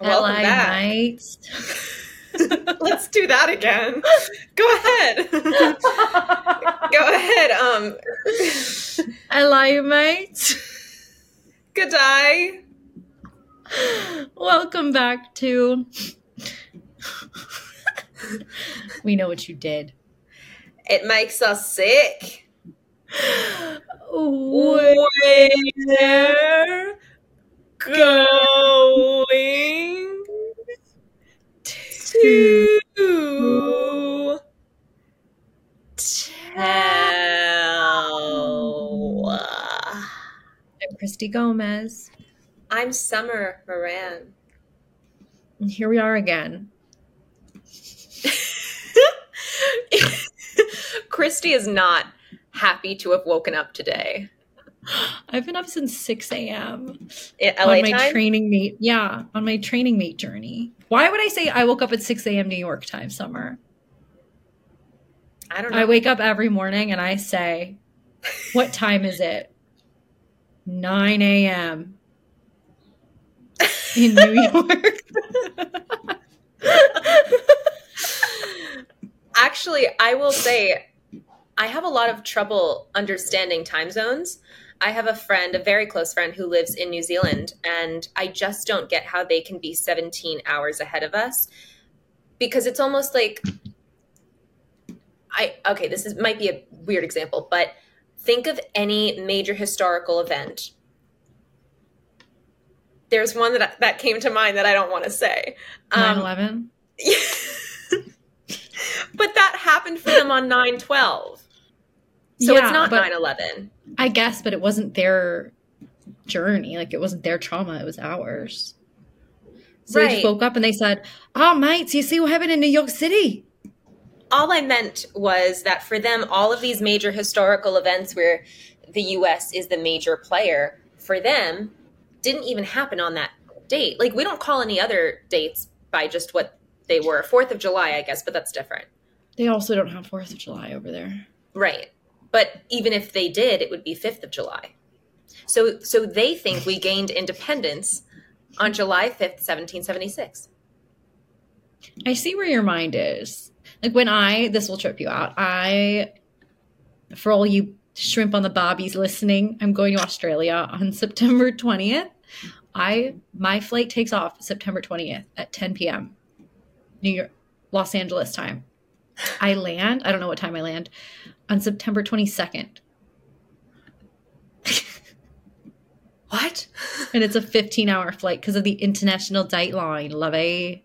Welcome back. Let's do that again. Go ahead. Go ahead. Um, Hello, mates. good day. Welcome back to. we know what you did. It makes us sick. Where We're going to tell. I'm Christy Gomez. I'm Summer Moran. And here we are again. Christy is not happy to have woken up today. I've been up since 6 a.m. LA on my time? Training Mate. Yeah, on my Training Mate journey. Why would I say I woke up at 6 a.m. New York time, Summer? I don't know. I wake up every morning and I say, What time is it? 9 a.m. in New York. Actually, I will say I have a lot of trouble understanding time zones. I have a friend, a very close friend, who lives in New Zealand, and I just don't get how they can be 17 hours ahead of us because it's almost like I okay, this is might be a weird example, but think of any major historical event. There's one that that came to mind that I don't want to say. 9 Um, 11. but that happened for them on 912. So Yeah, it's not but- 911. I guess, but it wasn't their journey. Like it wasn't their trauma, it was ours. So they Right. just woke up and they said, Oh, mates, you see what happened in New York City? All I meant was that for them, all of these major historical events where the US is the major player, for them, didn't even happen on that date. Like, we don't call any other dates by just what they were. Fourth of July, I guess, but that's different. They also don't have 4th of July over there. Right. But even if they did, it would be 5th of July. So, so they think we gained independence on July 5th, 1776. I see where your mind is. Like when I, this will trip you out. I, for all you shrimp on the bobbies listening, I'm going to Australia on September 20th. I, my flight takes off September 20th at 10 p.m. New York, Los Angeles time. I land, I don't know what time I land, on September 22nd. What? And it's a 15 hour flight because of the international date line, lovey.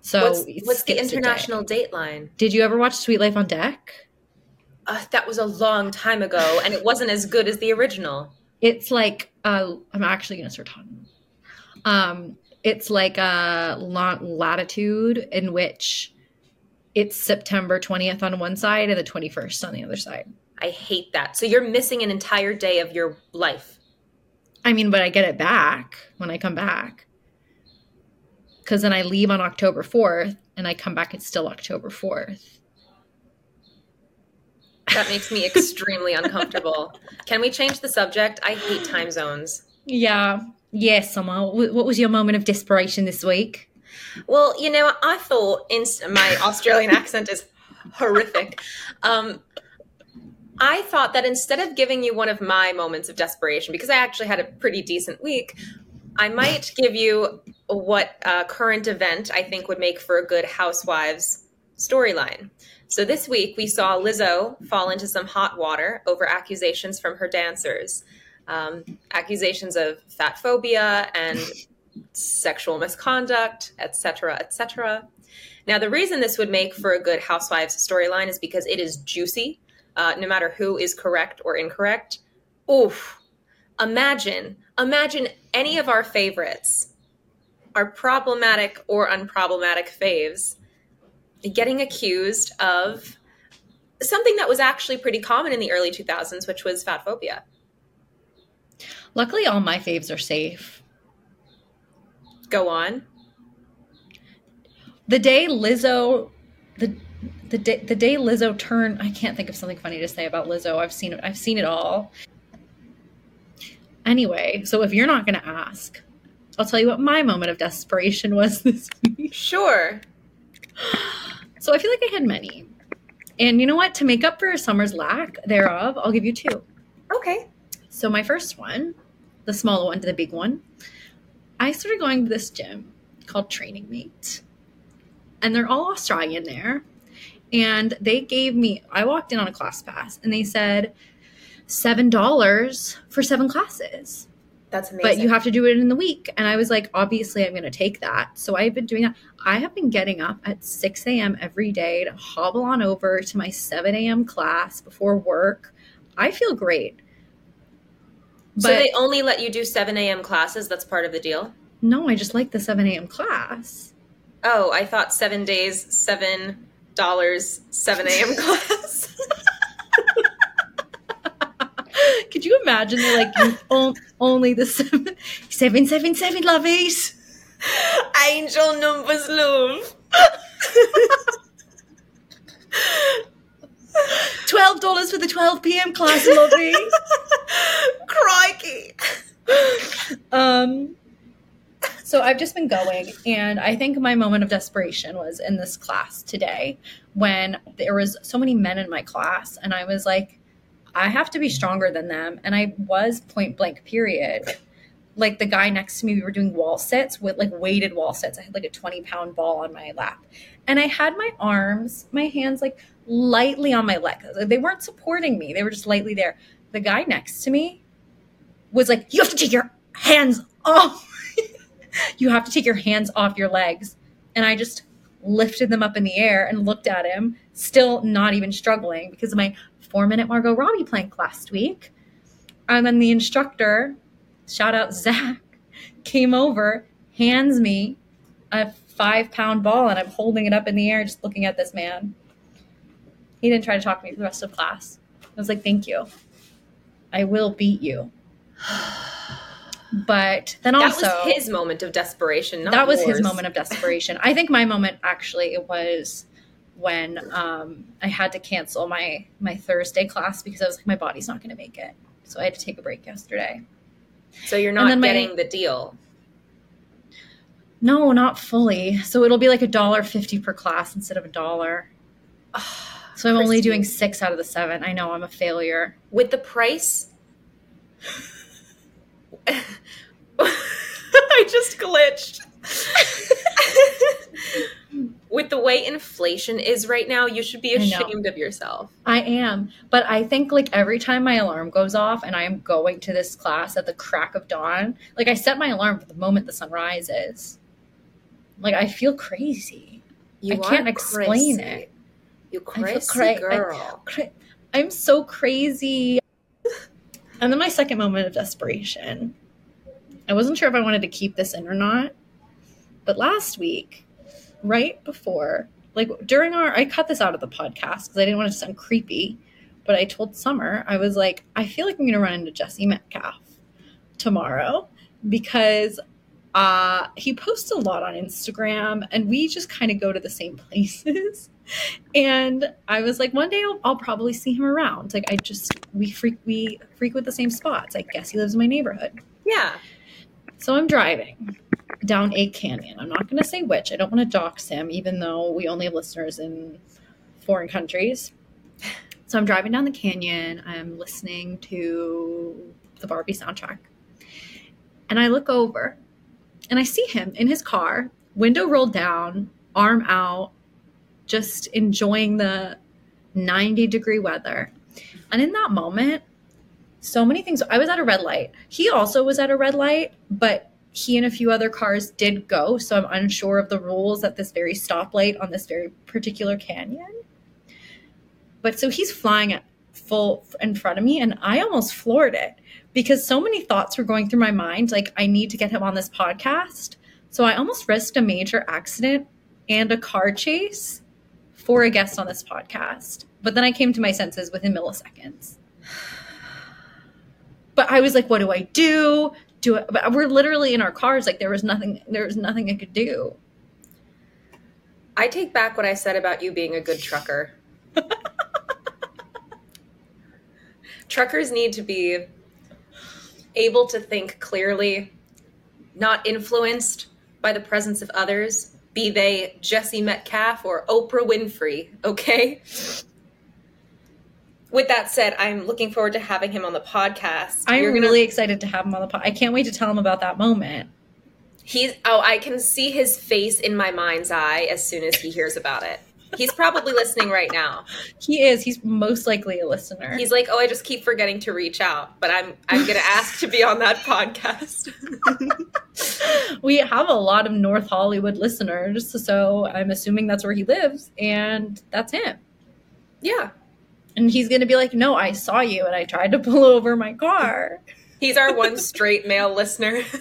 So what's, what's the skips a day. international date line? Did you ever watch Suite Life on Deck? Uh, that was a long time ago, and it wasn't as good as the original. It's like uh, I'm actually gonna start talking. Um, it's like a la- latitude in which it's September 20th on one side and the 21st on the other side. I hate that. So you're missing an entire day of your life. I mean, but I get it back when I come back. Because then I leave on October 4th and I come back, it's still October 4th. That makes me extremely uncomfortable. Can we change the subject? I hate time zones. Yeah. Yes, Summer. What was your moment of desperation this week? Well, you know, I thought in my Australian accent is horrific. Um, I thought that instead of giving you one of my moments of desperation, because I actually had a pretty decent week, I might give you what uh, current event I think would make for a good Housewives storyline. So this week we saw Lizzo fall into some hot water over accusations from her dancers, um, accusations of fat phobia and sexual misconduct, etc., etc. Now, the reason this would make for a good Housewives storyline is because it is juicy, uh, no matter who is correct or incorrect. Oof! Imagine, imagine any of our favorites, our problematic or unproblematic faves, getting accused of something that was actually pretty common in the early 2000s, which was fat phobia. Luckily, all my faves are safe. Go on. The day Lizzo, the the day the day Lizzo turned, I can't think of something funny to say about Lizzo. I've seen it. I've seen it all. Anyway, so if you're not going to ask, I'll tell you what my moment of desperation was this week. Sure. So I feel like I had many. And you know what? To make up for a summer's lack thereof, I'll give you two. Okay. So my first one, the smaller one to the big one, I started going to this gym called Training Mate. And they're all Australian there. And they gave me, I walked in on a class pass and they said $7 for seven classes. That's amazing. But you have to do it in the week. And I was like, obviously, I'm going to take that. So I've been doing that. I have been getting up at 6 a.m. every day to hobble on over to my 7 a.m. class before work. I feel great. So they only let you do 7 a.m. classes. That's part of the deal. no, I just like the 7 a.m. class. Oh, I thought seven days, seven dollars, 7 a.m. class. Could you imagine? They're like, on- only the seven, seven, seven, seven lovies. Angel numbers, love. $12 for the 12 p.m. class, lovey. Crikey. Um, so I've just been going, and I think my moment of desperation was in this class today when there was so many men in my class, and I was like, I have to be stronger than them, and I was point blank. Period. Like the guy next to me, we were doing wall sits with like weighted wall sits. I had like a twenty pound ball on my lap, and I had my arms, my hands like lightly on my leg. They weren't supporting me; they were just lightly there. The guy next to me was like, "You have to take your hands off. you have to take your hands off your legs." And I just lifted them up in the air and looked at him, still not even struggling because of my four minute Margot Robbie plank last week. And then the instructor, shout out Zach, came over, hands me a five pound ball, and I'm holding it up in the air, just looking at this man. He didn't try to talk to me for the rest of class. I was like, thank you. I will beat you. But then That also was his moment of desperation. Not that was his moment of desperation. I think my moment actually it was when um, I had to cancel my my Thursday class because I was like, my body's not going to make it, so I had to take a break yesterday. So you're not then my- getting the deal. No, not fully. So it'll be like a dollar fifty per class instead of a dollar. So I'm only doing six out of the seven. I know I'm a failure. With the price. I just glitched. With the way inflation is right now, you should be ashamed of yourself. I am, but I think like every time my alarm goes off and I am going to this class at the crack of dawn, like I set my alarm for the moment the sun rises. Like I feel crazy. You I can't explain crazy. it. You I feel crazy cra- I- girl. Cra- I'm so crazy. And then my second moment of desperation. I wasn't sure if I wanted to keep this in or not, but last week, right before, like during our, I cut this out of the podcast because I didn't want it to sound creepy, but I told Summer, I was like, I feel like I'm going to run into Jesse Metcalfe tomorrow because uh, he posts a lot on Instagram and we just kind of go to the same places. And I was like, one day I'll, I'll probably see him around. Like I just we freak we frequent the same spots. I guess he lives in my neighborhood. Yeah. So I'm driving down a canyon. I'm not going to say which. I don't want to dox him, even though we only have listeners in foreign countries. So I'm driving down the canyon. I'm listening to the Barbie soundtrack. And I look over and I see him in his car, window rolled down, arm out, just enjoying the 90 degree weather. And in that moment, so many things. I was at a red light. He also was at a red light, but he and a few other cars did go. So I'm unsure of the rules at this very stoplight on this very particular canyon. But so he's flying full in front of me, and I almost floored it because so many thoughts were going through my mind. Like, I need to get him on this podcast. So I almost risked a major accident and a car chase for a guest on this podcast. But then I came to my senses within milliseconds. But I was like, what do I do? Do it? But we're literally in our cars. Like there was nothing. There was nothing I could do. I take back what I said about you being a good trucker. Truckers need to be able to think clearly not influenced by the presence of others, be they Jesse Metcalfe or Oprah Winfrey, okay? With that said, I'm looking forward to having him on the podcast. I'm gonna- really excited to have him on the pod. I can't wait to tell him about that moment. He's oh, I can see his face in my mind's eye as soon as he hears about it. He's probably listening right now. He is. He's most likely a listener. He's like, "Oh, I just keep forgetting to reach out, but I'm I'm going to ask to be on that podcast." we have a lot of North Hollywood listeners, so I'm assuming that's where he lives, and that's him. yeah. And he's gonna be like, "No, I saw you, and I tried to pull over my car." He's our one straight male listener.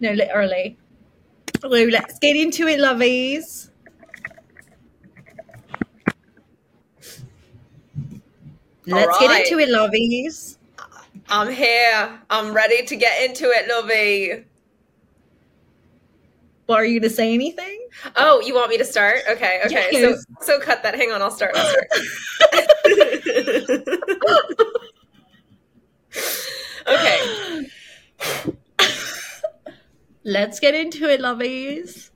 No, literally. So let's get into it, lovies. Let's All get into it, lovies. I'm here. I'm ready to get into it, lovey. Well, are you gonna say anything? Oh, you want me to start? Okay, okay. Yes. So so cut that. Hang on, I'll start. I'll start. okay. Let's get into it, lovies.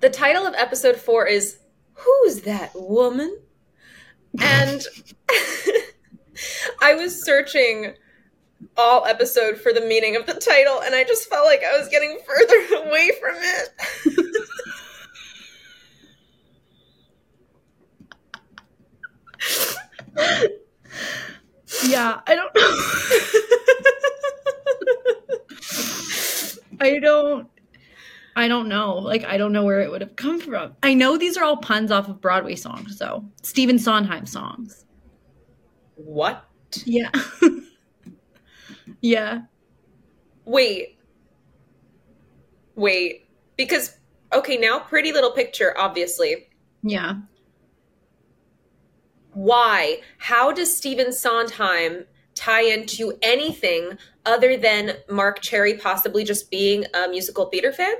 The title of episode four is Who's That Woman? And I was searching all episode for the meaning of the title, and I just felt like I was getting further away from it. Yeah, I don't know. I don't. I don't know. Like, I don't know where it would have come from. I know these are all puns off of Broadway songs, though. Stephen Sondheim songs. what? Yeah. yeah. Wait. Wait. Because, okay, now Pretty Little Picture, obviously. Yeah. Why? How does Stephen Sondheim tie into anything other than Marc Cherry possibly just being a musical theater fan?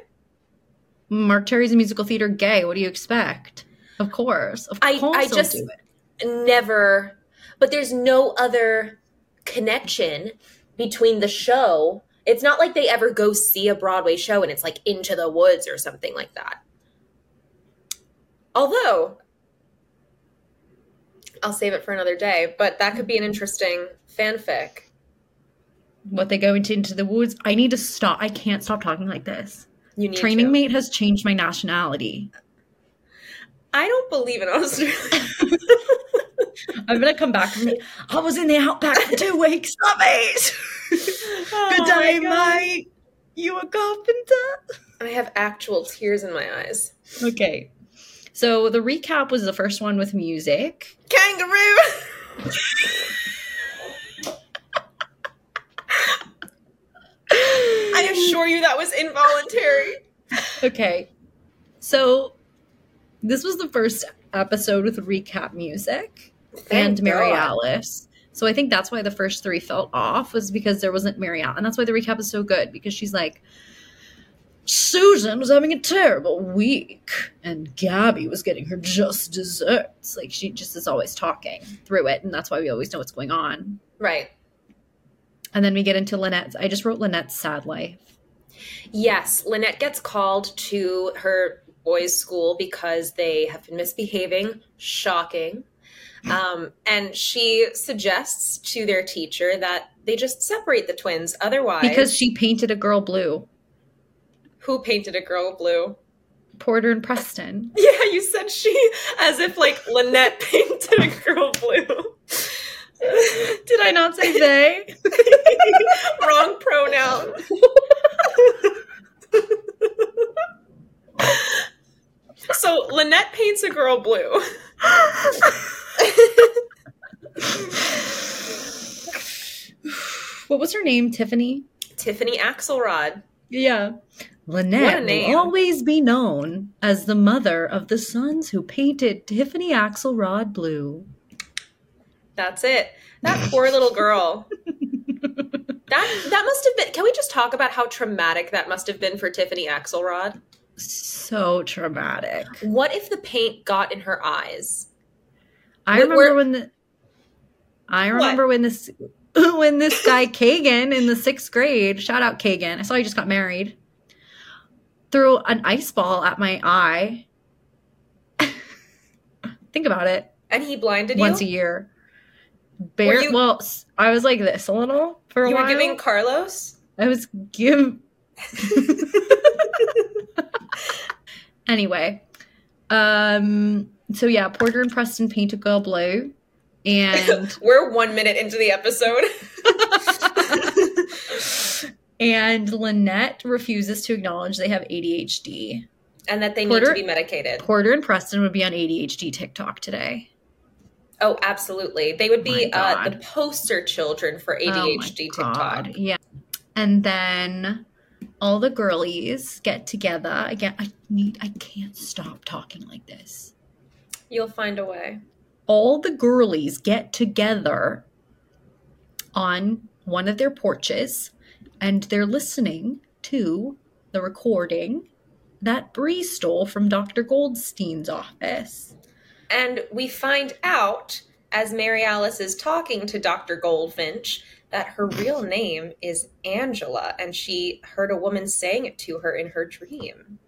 Marc Cherry's a musical theater gay. What do you expect? Of course. Of I- course I just-. Never. But there's no other connection between the show. It's not like they ever go see a Broadway show and it's like into the woods or something like that. Although, I'll save it for another day, but that could be an interesting fanfic. What they go into into the woods. I need to stop. I can't stop talking like this. You need Training to. mate has changed my nationality. I don't believe in Australia. I'm gonna come back from it. I was in the outback for two weeks. Stop oh Good day, mate. You a carpenter? I have actual tears in my eyes. Okay. So the recap was the first one with music. Kangaroo! I assure you that was involuntary. Okay. So this was the first episode with recap music and Mary God. Alice. So I think that's why the first three felt off was because there wasn't Mary Alice. And that's why the recap is so good because she's like, Susan was having a terrible week and Gabby was getting her just desserts. Like she just is always talking through it. And that's why we always know what's going on. Right. And then we get into Lynette's. I just wrote Lynette's sad life. Yes, Lynette gets called to her boys' school because they have been misbehaving. Shocking. Um, and she suggests to their teacher that they just separate the twins. Otherwise, Because she painted a girl blue. who painted a girl blue? Porter and Preston. Yeah, you said she as if like Lynette painted a girl blue. Did I not say they? Wrong pronoun. so Lynette paints a girl blue. what was her name? Tiffany? Tiffany Axelrod. Yeah. Lynette will always be known as the mother of the sons who painted Tiffany Axelrod blue. That's it. That poor little girl. That that must have been. Can we just talk about how traumatic that must have been for Tiffany Axelrod? So traumatic. What if the paint got in her eyes? I remember where- when the I remember when this when this guy Kagan in the sixth grade, shout out Kagan, I saw he just got married, threw an ice ball at my eye. Think about it. And he blinded you once you? a year. Bare, you- well, I was like this a little for a You while. were giving Carlos? I was give. anyway, um, so yeah, Porter and Preston paint a girl blue, and We're one minute into the episode. and Lynette refuses to acknowledge they have ADHD. and that they need to be medicated. Porter and Preston would be on ADHD TikTok today. Oh, absolutely. They would be uh, the poster children for Oh ADHD God, TikTok. Yeah, and then all the girlies get together again. I need. I can't stop talking like this. You'll find a way. all the girlies get together on one of their porches and they're listening to the recording that Bree stole from Dr. Goldstein's office. And we find out as Mary Alice is talking to Dr. Goldfinch that her real name is Angela and she heard a woman saying it to her in her dream.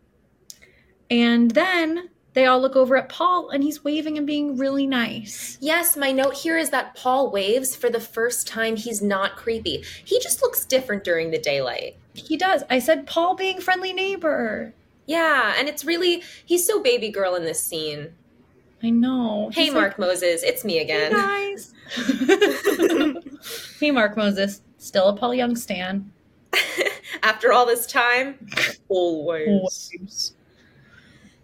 And then they all look over at Paul and he's waving and being really nice. Yes, my note here is that Paul waves for the first time. He's not creepy. He just looks different during the daylight. He does. I said Paul being friendly neighbor. Yeah, and it's really, he's so baby girl in this scene. I know. Hey, He's Mark Moses, it's me Like, hey again. guys. hey, Mark Moses. Still a Paul Young stan. After all this time, always. Always.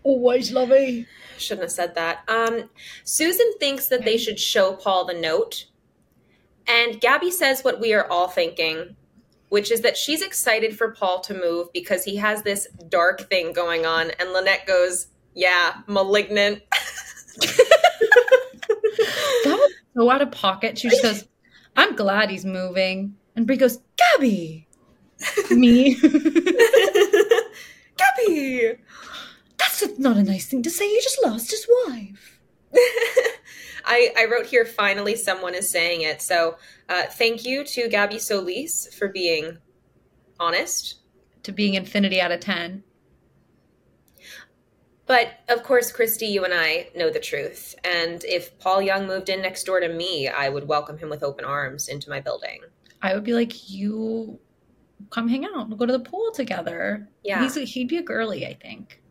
Always lovey. Shouldn't have said that. Um, Susan thinks that they should show Paul the note. And Gabby says what we are all thinking, which is that she's excited for Paul to move because he has this dark thing going on. And Lynette goes, Yeah, malignant. That was so out of pocket. She just goes, I'm glad he's moving. And Bree goes, Gabby. Me. Gabby! That's not a nice thing to say. You just lost his wife. I, I wrote here, finally, someone is saying it. So uh, thank you to Gabby Solis for being honest. To being infinity out of 10. But of course, Christy, you and I know the truth. And if Paul Young moved in next door to me, I would welcome him with open arms into my building. I would be like, you come hang out. We'll go to the pool together. Yeah. He's a, he'd be a girly, I think.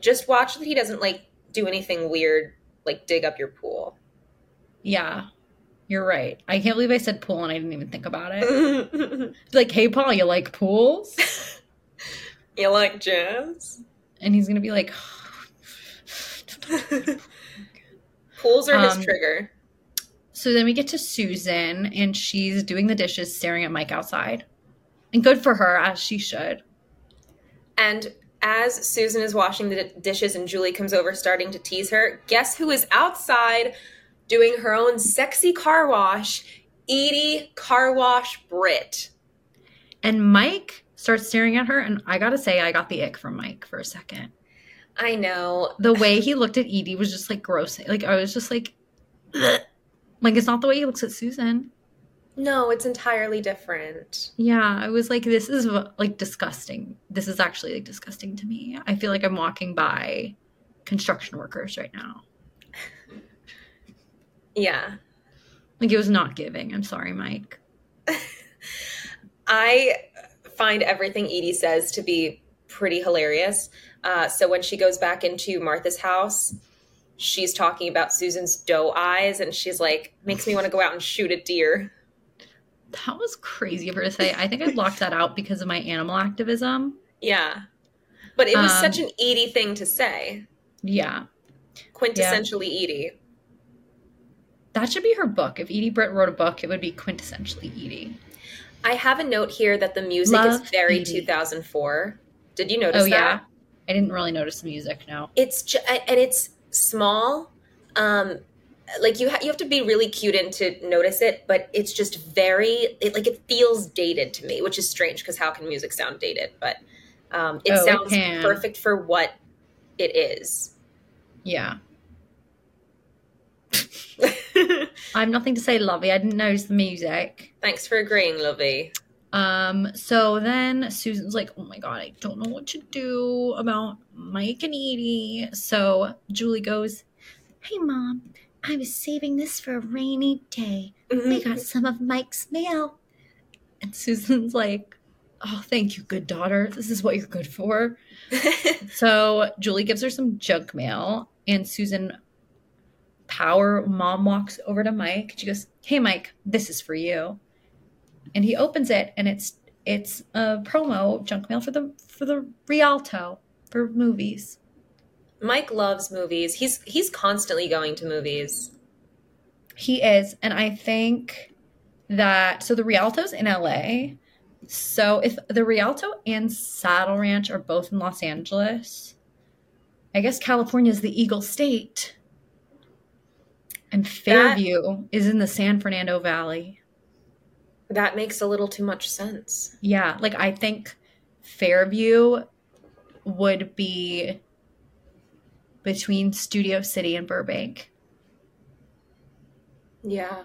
Just watch that he doesn't like do anything weird, like dig up your pool. Yeah. You're right. I can't believe I said pool and I didn't even think about it. like, hey, Paul, you like pools? You like jazz? And he's going to be like, Pools are his Um, trigger. So then we get to Susan, and she's doing the dishes, staring at Mike outside. And good for her, as she should. And as Susan is washing the dishes and Julie comes over starting to tease her, guess who is outside doing her own sexy car wash? Edie Car Wash Britt. And Mike starts staring at her, and I gotta say, I got the ick from Mike for a second. I know. The way he looked at Edie was just like gross. Like, I was just like, like, it's not the way he looks at Susan. No, it's entirely different. Yeah, I was like, this is like disgusting. This is actually like disgusting to me. I feel like I'm walking by construction workers right now. Yeah. Like, it was not giving. I'm sorry, Mike. I find everything Edie says to be pretty hilarious. Uh, so when she goes back into Martha's house, she's talking about Susan's doe eyes, and she's like, makes me want to go out and shoot a deer. That was crazy of her to say. I think I blocked that out because of my animal activism. Yeah. But it was Um, such an Edie thing to say. Yeah. Quintessentially Edie. That should be her book. If Edie Britt wrote a book, it would be quintessentially Edie. I have a note here that the music Love is very Edie. 2004. Did you notice Oh, that? yeah. I didn't really notice the music, no. It's ju- and it's small. Um, like you ha- you have to be really cute in to notice it, but it's just very it, like it feels dated to me, which is strange because how can music sound dated? But um, it Oh, sounds can. perfect for what it is. Yeah. I have nothing to say, Lovey. I didn't notice the music. Thanks for agreeing, Lovey. Um, so then Susan's like, oh my god, I don't know what to do about Mike and Edie. So Julie goes, Hey mom, I was saving this for a rainy day. We got some of Mike's mail. And Susan's like, Oh, thank you, good daughter. This is what you're good for. So Julie gives her some junk mail, and Susan power mom walks over to Mike. She goes, "Hey, Mike, this is for you." And he opens it, and it's it's a promo junk mail for the for the Rialto for movies. Mike loves movies. He's he's constantly going to movies. He is, and I think that so the Rialto's in LA. So if the Rialto and Saddle Ranch are both in Los Angeles, I guess California is the Eagle State. And Fairview is in the San Fernando Valley. That makes a little too much sense. Yeah, like I think Fairview would be between Studio City and Burbank. Yeah.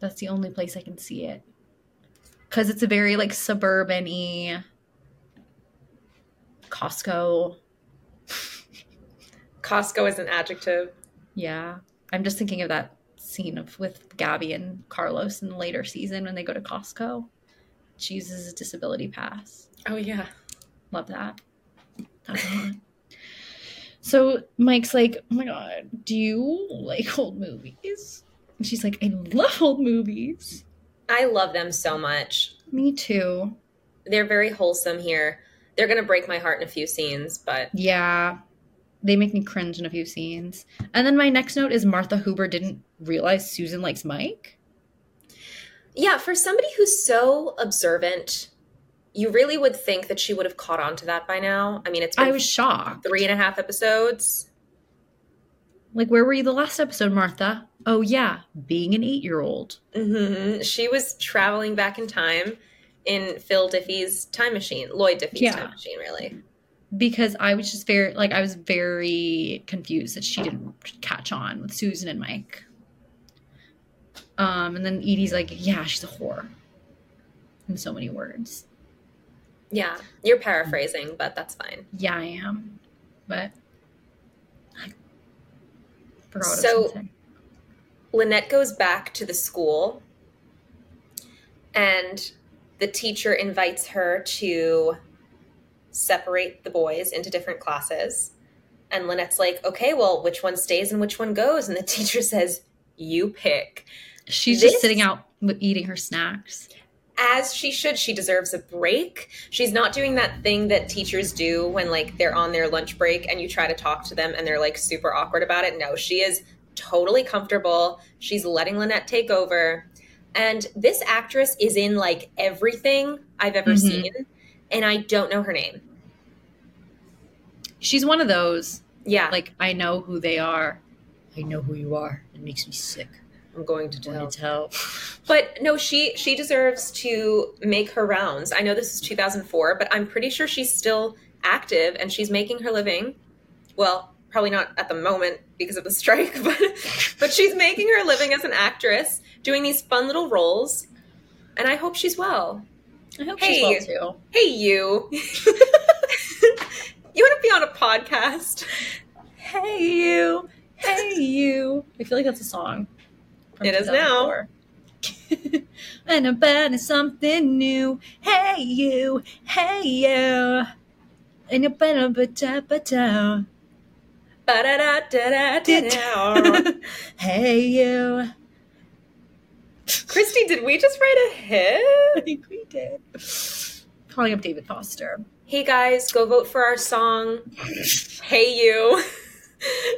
That's the only place I can see it. Cuz it's a very like suburban-y Costco. Costco is an adjective. Yeah. I'm just thinking of that scene of with Gabby and Carlos in the later season when they go to Costco. She uses a disability pass. Oh yeah. Love that. That's hot. So Mike's like, "Oh my god, do you like old movies?" And she's like, "I love old movies." I love them so much. Me too. They're very wholesome here. They're gonna break my heart in a few scenes, but Yeah. They make me cringe in a few scenes. And then my next note is Martha Huber didn't realize Susan likes Mike. yeah, for somebody who's so observant, you really would think that she would have caught on to that by now. I mean, it's been I was shocked. three and a half episodes. Like, where were you the last episode, Martha? Oh, yeah, being an eight year old. Mm-hmm. She was traveling back in time in Phil Diffy's time machine, Lloyd Diffy's Yeah. time machine, really. Because I was just very, like, I was very confused that she didn't catch on with Susan and Mike. Um, and then Edie's like, yeah, she's a whore. In so many words. Yeah, you're paraphrasing, but that's fine. Yeah, I am. But I forgot what So- was going to say. Lynette goes back to the school and the teacher invites her to separate the boys into different classes. And Lynette's like, okay, well, which one stays and which one goes? And the teacher says, you pick. She's this- just sitting out eating her snacks. As she should, she deserves a break. She's not doing that thing that teachers do when like they're on their lunch break and you try to talk to them and they're like super awkward about it. No, she is totally comfortable. She's letting Lynette take over. And this actress is in like everything I've ever Mhm. seen, and I don't know her name. She's one of those, Yeah, like, I know who they are. I know who you are. It makes me sick. I'm going to I tell. tell. But no, she she deserves to make her rounds. I know this is 2004, but I'm pretty sure she's still active and she's making her living. Well, probably not at the moment because of the strike, but but she's making her living as an actress, doing these fun little roles. And I hope she's well. I hope Hey. she's well too. Hey you. you want to be on a podcast? Hey you, hey you. I feel like that's a song. It is now. 2004. and about something new. Hey you, hey you. And about uh, ba uh. Ba-da-da-da-da-da-da. Hey you. Christy, did we just write a hit? I think we did. Calling up David Foster. Hey guys, go vote for our song. Hey You.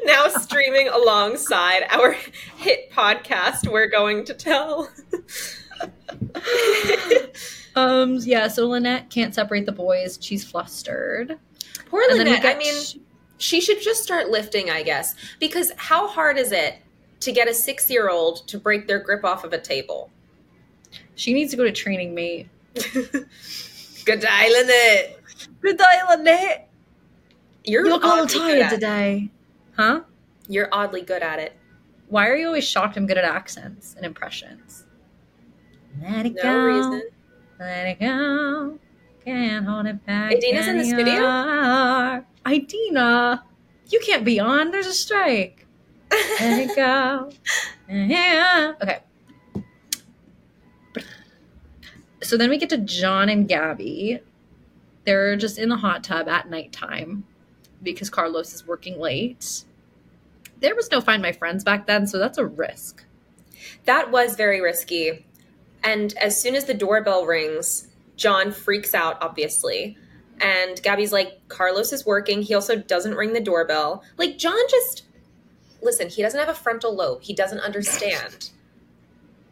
now streaming alongside our hit podcast, we're going to tell. Um. Yeah. So Lynette can't separate the boys. She's flustered. Poor And Lynette. I mean, she should just start lifting, I guess. Because how hard is it to get a six year old to break their grip off of a table? she needs to go to training mate. Good day, Lynette. Good day, Lynette. You're You look a little tired today. Huh? You're oddly good at it. Why are you always shocked I'm good at accents and impressions? Let it No go. reason. Let it go. Can't hold it back. Idina's in the studio? Idina, you can't be on. There's a strike. Let it go. Yeah. Okay. So then we get to John and Gabby. They're just in the hot tub at nighttime because Carlos is working late. There was no Find My Friends back then, so that's a risk. That was very risky. And as soon as the doorbell rings, John freaks out, obviously. And Gabby's like, Carlos is working. He also doesn't ring the doorbell. Like, John just. Listen, he doesn't have a frontal lobe. He doesn't understand.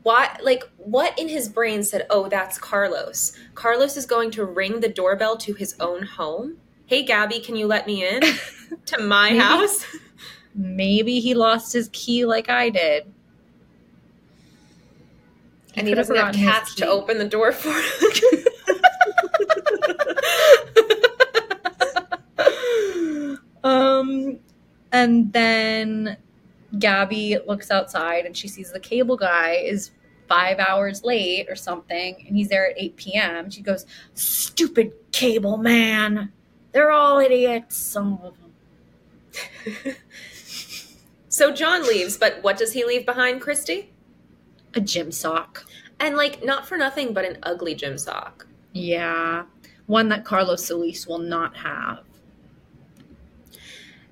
Why, like, what in his brain said, oh, that's Carlos? Carlos is going to ring the doorbell to his own home? Hey, Gabby, can you let me in to my Maybe. house? Maybe he lost his key like I did. and he doesn't have cats to open the door for him. um, and then Gabby looks outside and she sees the cable guy is five hours late or something, and he's there at 8 p.m. She goes, Stupid cable man. They're all idiots. Some of them. so John leaves, but what does he leave behind, Christy? A gym sock. And like, not for nothing, but an ugly gym sock. Yeah. One that Carlos Solis will not have.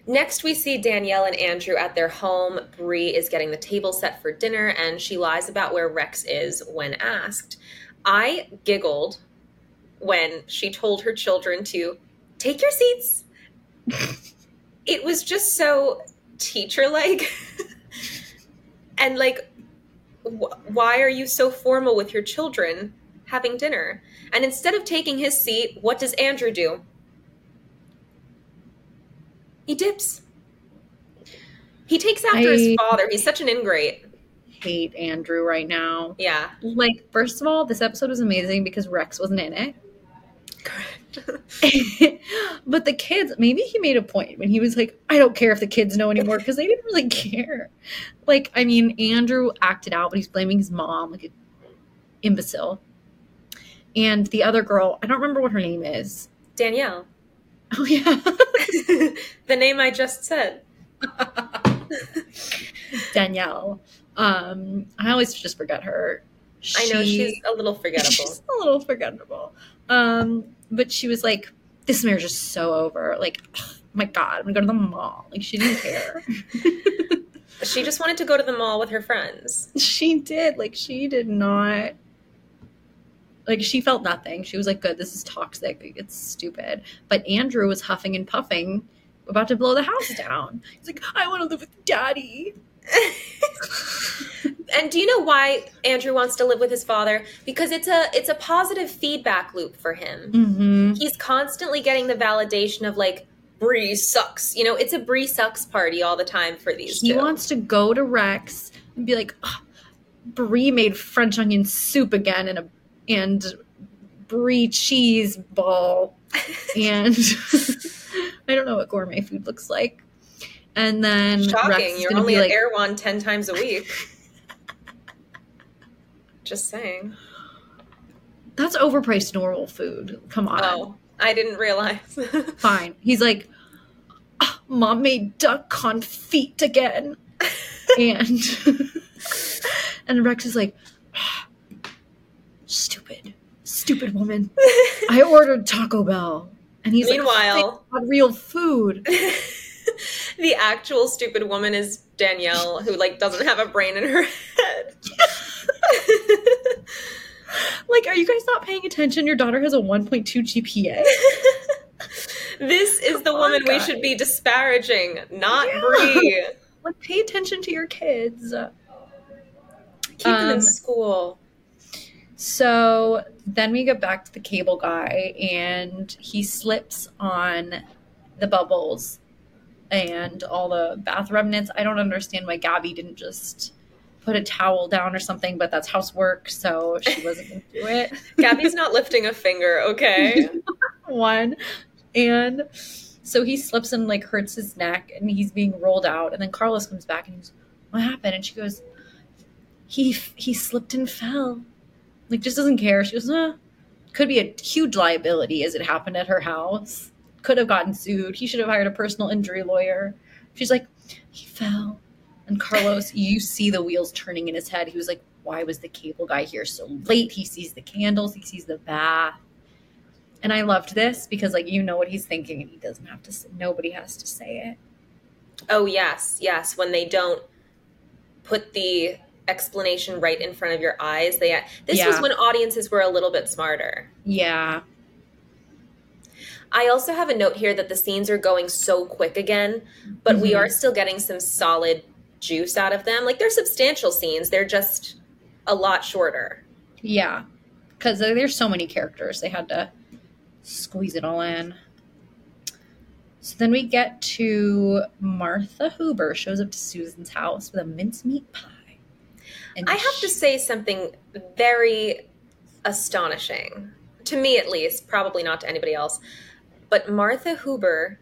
Next, we see Danielle and Andrew at their home. Bree is getting the table set for dinner, and she lies about where Rex is when asked. I giggled when she told her children to take your seats. it was just so teacher like. and like, wh- why are you so formal with your children having dinner? And instead of taking his seat, what does Andrew do? He dips. He takes after his father. He's such an ingrate. Hate Andrew right now. Yeah. Like, first of all, this episode was amazing because Rex wasn't in it. Correct. but the kids, maybe he made a point when he was like, I don't care if the kids know anymore because they didn't really care. Like, I mean, Andrew acted out, but he's blaming his mom like an imbecile. And the other girl, I don't remember what her name is. Danielle. Oh, yeah. the name I just said. Danielle. Um, I always just forget her. I know she's a little forgettable. She's a little forgettable. Um, but she was like, this marriage is so over. Like, oh my God, I'm gonna go to the mall. Like, she didn't care. she just wanted to go to the mall with her friends. she did. Like, she did not. Like, she felt nothing. She was like, good, this is toxic. It's stupid. But Andrew was huffing and puffing, about to blow the house down. He's like, I want to live with daddy. and do you know why Andrew wants to live with his father? Because it's a it's a positive feedback loop for him. Mm-hmm. He's constantly getting the validation of like Bree sucks. You know, it's a Bree sucks party all the time for these He two. wants to go to Rex and be like, oh, Bree made French onion soup again and a and Brie cheese ball and I don't know what gourmet food looks like. And then Rex Shocking. is You're only at like, Erewhon 10 times a week. Just saying. that's overpriced normal food. Come on. Oh, I didn't realize. Fine. He's like, "Ah, Mom made duck confit again. and and Rex is like, "Ah, stupid, stupid woman. I ordered Taco Bell. And he's Meanwhile- like, "Thank God, real food. the actual stupid woman is Danielle, who like doesn't have a brain in her head. Like, are you guys not paying attention? Your daughter has a 1.2 GPA. this is the Come on, woman we should be disparaging, not Yeah. Bree. Like, pay attention to your kids. Keep them Um, in school. So then we get back to the cable guy, and he slips on the bubbles and all the bath remnants. I don't understand why Gabby didn't just put a towel down or something, but that's housework, so she wasn't going to do it. Gabby's not lifting a finger, okay? One. And so he slips and like hurts his neck, and he's being rolled out. And then Carlos comes back and he goes, "What happened?" And she goes, "He he slipped and fell." Like, just doesn't care. She goes, uh, could be a huge liability as it happened at her house. Could have gotten sued. He should have hired a personal injury lawyer. She's like, he fell. And Carlos, you see the wheels turning in his head. He was like, why was the cable guy here so late? He sees the candles, he sees the bath. And I loved this because, like, you know what he's thinking, and he doesn't have to. Say, nobody has to say it. Oh yes, yes. When they don't put the explanation right in front of your eyes, they this Yeah. was when audiences were a little bit smarter. Yeah, I also have a note here that the scenes are going so quick again, but we Mhm. are still getting some solid juice out of them. Like they're substantial scenes, they're just a lot shorter. yeah. Because there's so many characters, they had to squeeze it all in. So then we get to Martha Huber shows up to Susan's house with a mincemeat pie. And I have to say something very astonishing to me, at least, probably not to anybody else. But Martha Huber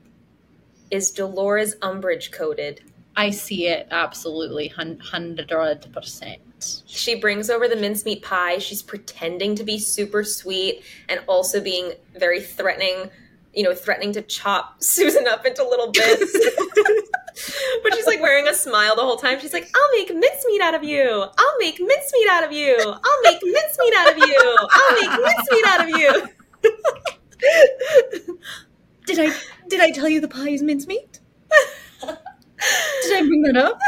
is Dolores Umbridge coded. I see it absolutely hundred percent. She brings over the mincemeat pie. She's pretending to be super sweet and also being very threatening, you know, threatening to chop Susan up into little bits. but she's like wearing a smile the whole time. She's like, I'll make mincemeat out of you. I'll make mincemeat out of you. I'll make mincemeat out of you. I'll make mincemeat out of you. Did I did I tell you the pie is mincemeat? Did I bring that up?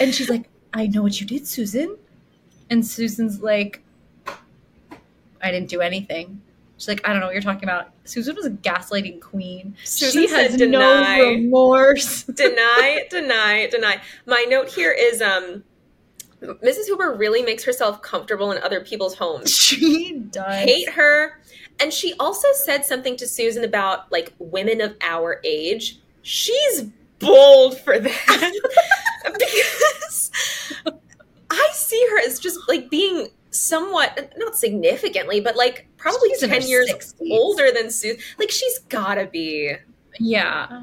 And she's like, I know what you did, Susan. And Susan's like, I didn't do anything. She's like, I don't know what you're talking about. Susan was a gaslighting queen. Susan she has deny. no remorse. deny, deny, deny. My note here is um Mrs. Huber really makes herself comfortable in other people's homes. She does. Hate her. And she also said something to Susan about like women of our age. She's bold for that. because I see her as just like being somewhat not significantly, but like probably She's 10 years 60s. older than Susan. Like she's gotta be. Yeah.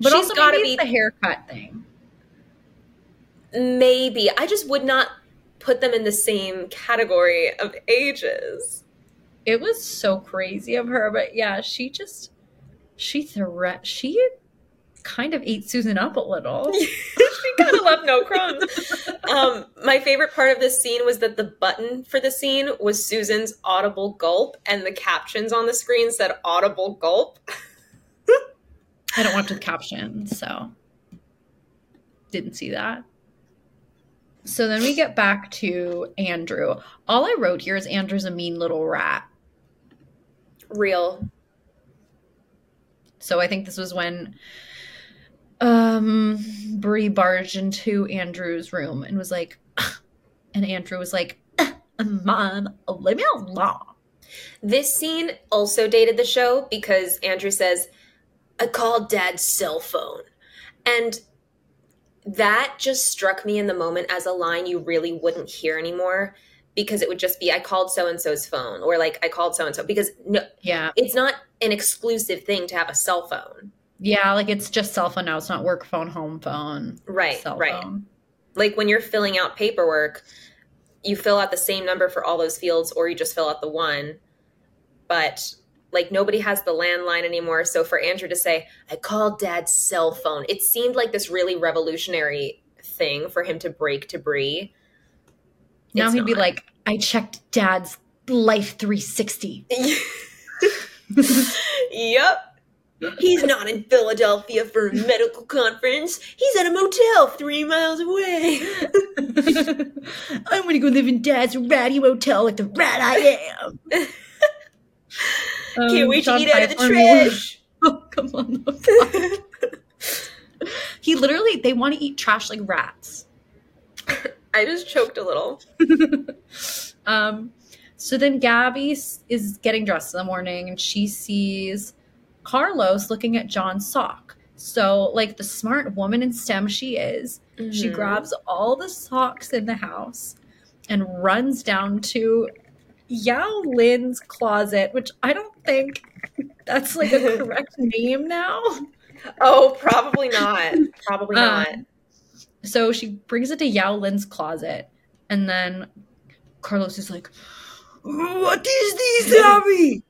But She's also gotta be- the haircut thing. Maybe. I just would not put them in the same category of ages. It was so crazy of her, but yeah, she just she threat she kind of ate Susan up a little. she kind of left no crumbs. Um, my favorite part of this scene was that the button for the scene was Susan's audible gulp, and the captions on the screen said audible gulp. I don't watch with captions, so didn't see that. So then we get back to Andrew. All I wrote here is Andrew's a mean little rat. Real. So I think this was when um Bree barged into Andrew's room and was like, and Andrew was like, "Mom, leave me alone." This scene also dated the show because Andrew says, I called dad's cell phone. And that just struck me in the moment as a line you really wouldn't hear anymore because it would just be, I called so and so's phone, or like, I called so and so. Because no, Yeah, it's not an exclusive thing to have a cell phone. Yeah, like it's just cell phone now. It's not work phone, home phone, Right, cell right. phone. Like when you're filling out paperwork, you fill out the same number for all those fields, or you just fill out the one. But like nobody has the landline anymore. So for Andrew to say, I called dad's cell phone, it seemed like this really revolutionary thing for him to break to Bree. Now It's he'd be like, "I checked Dad's Life 360." yep. He's not in Philadelphia for a medical conference. He's at a motel three miles away. I'm gonna go live in Dad's ratty motel like the rat I am. Can't Um, wait to John eat out of the trash. Oh, come on. he literally, they want to eat trash like rats. I just choked a little. um, so then Gabby is getting dressed in the morning and she sees Carlos looking at John's sock. So, like the smart woman in STEM she is, she Mhm. grabs all the socks in the house and runs down to Yao Lin's closet, which I don't think that's like a correct name now. Oh, probably not. Probably not. Um, so she brings it to Yao Lin's closet and then Carlos is like, "What is this, Abby?"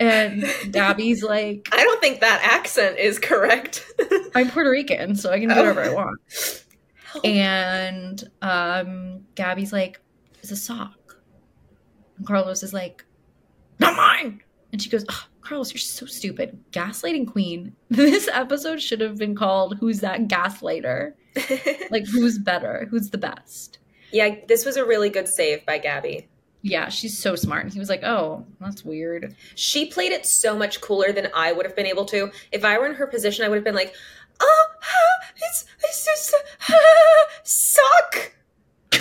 And Gabby's like, I don't think that accent is correct. "I'm Puerto Rican, so I can do Oh. whatever I want." And um, Gabby's like, "It's a sock." And Carlos is like, "Not mine." And she goes, "Ugh, "Carlos, you're so stupid, gaslighting queen." This episode should have been called "Who's that gaslighter?" Like, who's better? Who's the best? yeah, this was a really good save by Gabby. Yeah, she's so smart. And he was like, "Oh, that's weird." She played it so much cooler than I would have been able to. If I were in her position, I would have been like, "Oh, ah, it's it's just ah, suck."